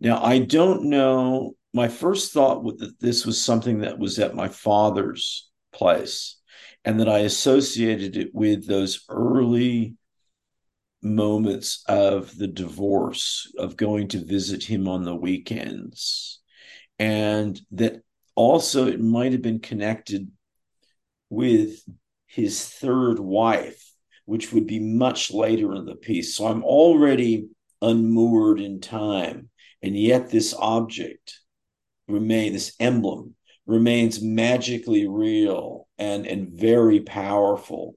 Now, I don't know my first thought was that this was something that was at my father's place and that I associated it with those early moments of the divorce, of going to visit him on the weekends. And that also it might have been connected with his third wife, which would be much later in the piece. So I'm already unmoored in time. And yet this object remain this emblem remains magically real and and very powerful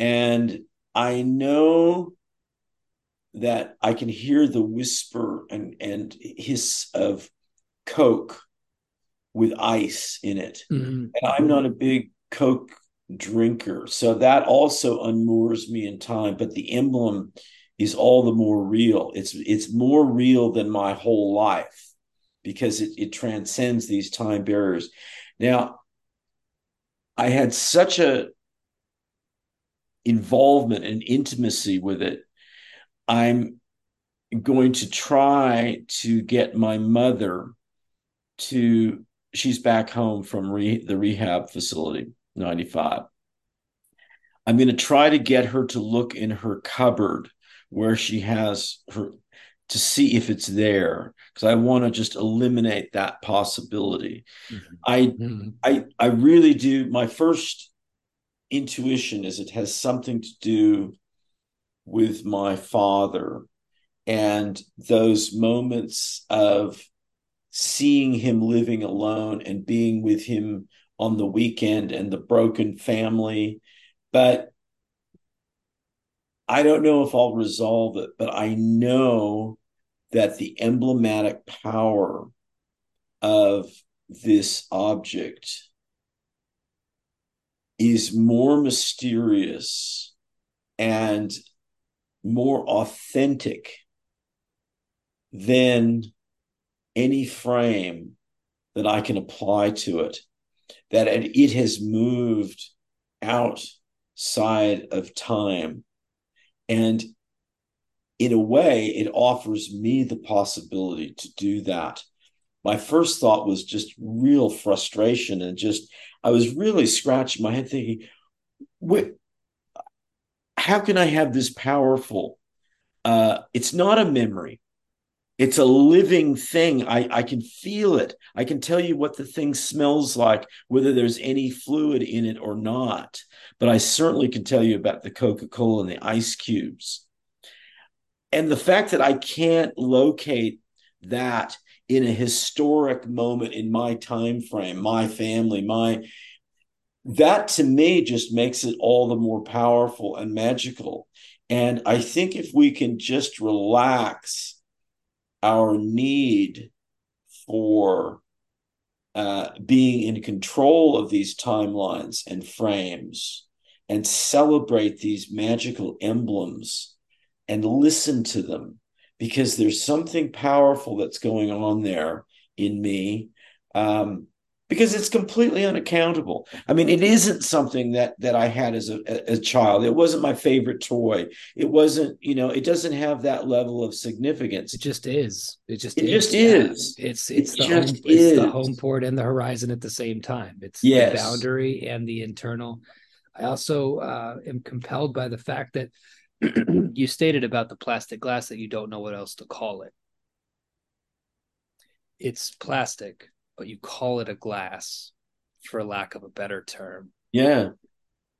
and i know that i can hear the whisper and and hiss of coke with ice in it mm-hmm. and i'm not a big coke drinker so that also unmoors me in time but the emblem is all the more real it's it's more real than my whole life because it, it transcends these time barriers. Now, I had such a involvement and intimacy with it. I'm going to try to get my mother to she's back home from re, the rehab facility 95 i'm going to try to get her to look in her cupboard where she has her to see if it's there because I want to just eliminate that possibility. Mm-hmm. I mm-hmm. I I really do my first intuition is it has something to do with my father and those moments of seeing him living alone and being with him on the weekend and the broken family. But I don't know if I'll resolve it, but I know that the emblematic power of this object is more mysterious and more authentic than any frame that I can apply to it, that it has moved outside of time. And in a way, it offers me the possibility to do that. My first thought was just real frustration and just, I was really scratching my head thinking, what, how can I have this powerful? Uh, it's not a memory. It's a living thing. I, I can feel it. I can tell you what the thing smells like, whether there's any fluid in it or not. But I certainly can tell you about the Coca Cola and the ice cubes and the fact that I can't locate that in a historic moment in my time frame, my family, my that to me just makes it all the more powerful and magical. And I think if we can just relax our need for uh, being in control of these timelines and frames and celebrate these magical emblems and listen to them because there's something powerful that's going on there in me. Um, because it's completely unaccountable. I mean, it isn't something that that I had as a, a, child. It wasn't my favorite toy. It wasn't, you know, it doesn't have that level of significance. It just is. It just it is. just is. It's it's, it the home, it's the home port and the horizon at the same time. It's yes. the boundary and the internal. I also uh, am compelled by the fact that you stated about the plastic glass that you don't know what else to call it. It's plastic, but you call it a glass for lack of a better term. Yeah.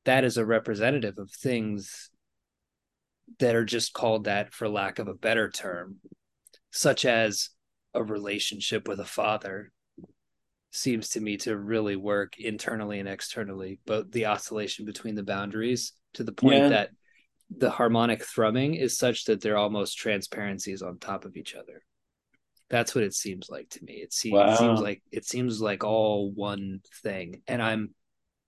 That is a representative of things that are just called that for lack of a better term, such as a relationship with a father seems to me to really work internally and externally, but the oscillation between the boundaries to the point yeah. that the harmonic thrumming is such that they're almost transparencies on top of each other. That's what it seems like to me. It seems, wow. it seems like it seems like all one thing, and I'm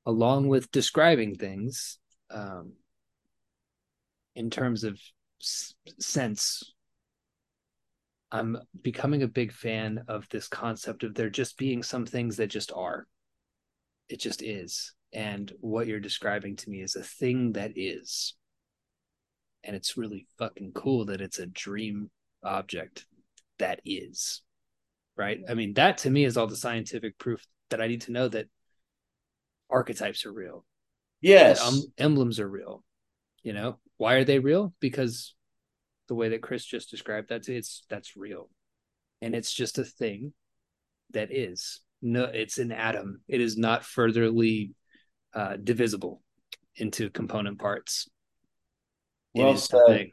along with describing things um, in terms of s- sense. I'm becoming a big fan of this concept of there just being some things that just are. It just is. And what you're describing to me is a thing that is and it's really fucking cool that it's a dream object that is right i mean that to me is all the scientific proof that i need to know that archetypes are real yes um, emblems are real you know why are they real because the way that Kris just described that it's that's real. And it's just a thing that is. No, it's an atom. It is not furtherly uh, divisible into component parts. Well said.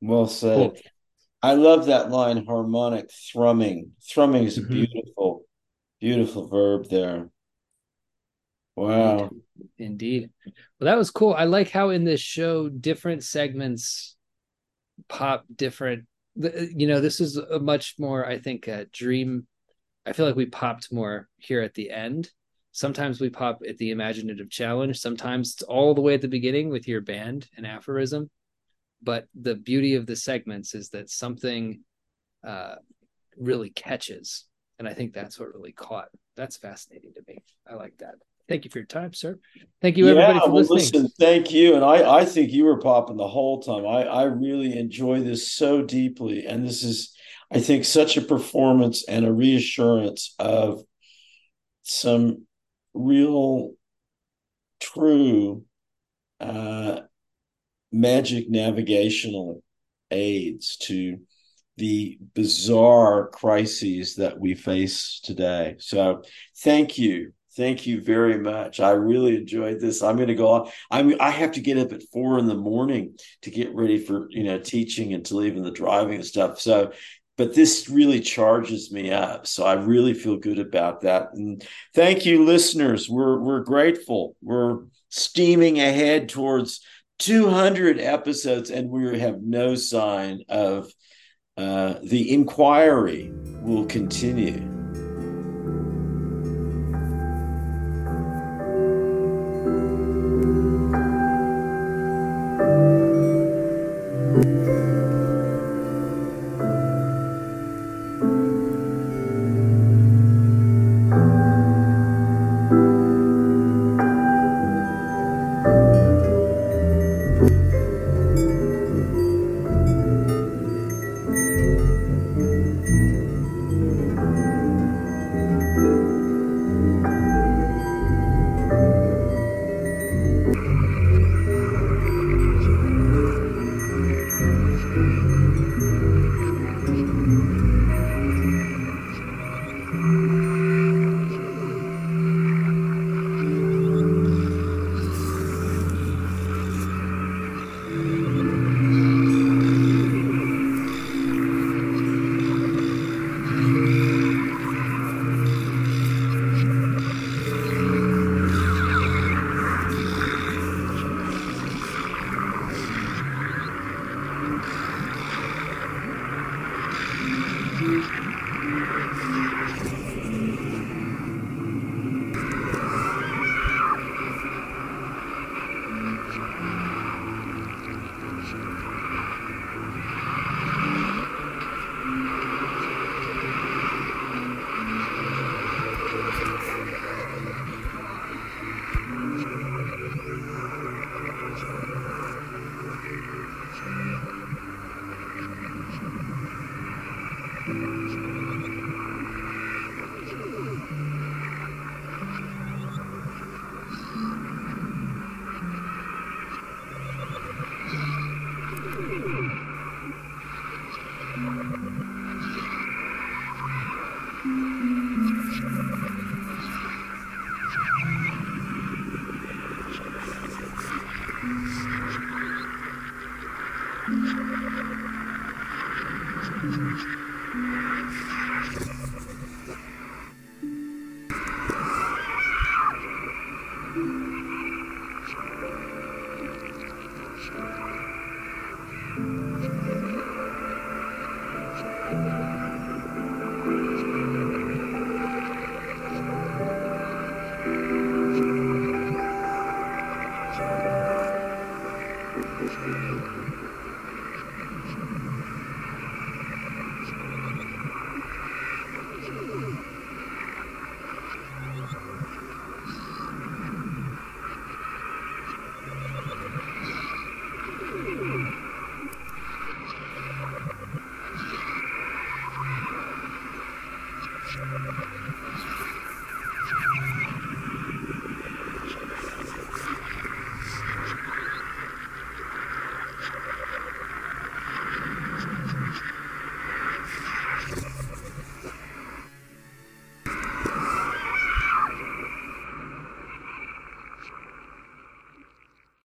Well said. Cool. I love that line harmonic thrumming. Thrumming is a mm-hmm. beautiful, beautiful verb there. Wow. Indeed. Well, that was cool. I like how in this show, different segments pop different. You know, this is a much more, I think, a dream. I feel like we popped more here at the end. Sometimes we pop at the imaginative challenge. Sometimes it's all the way at the beginning with your band and aphorism. But the beauty of the segments is that something uh, really catches. And I think that's what really caught. That's fascinating to me. I like that. Thank you for your time, sir. Thank you, everybody, yeah, for well, listening. Listen, thank you. And I, I think you were popping the whole time. I, I really enjoy this so deeply. And this is, I think, such a performance and a reassurance of some real, true uh, magic navigational aids to the bizarre crises that we face today. So, thank you Thank you very much. I really enjoyed this. I'm going to go on. I mean I have to get up at four in the morning to get ready for you know teaching and to leaving the driving and stuff. So, but this really charges me up. So I really feel good about that. And thank you, listeners. We're we're grateful. We're steaming ahead towards 200 episodes, and we have no sign of uh, the inquiry will continue.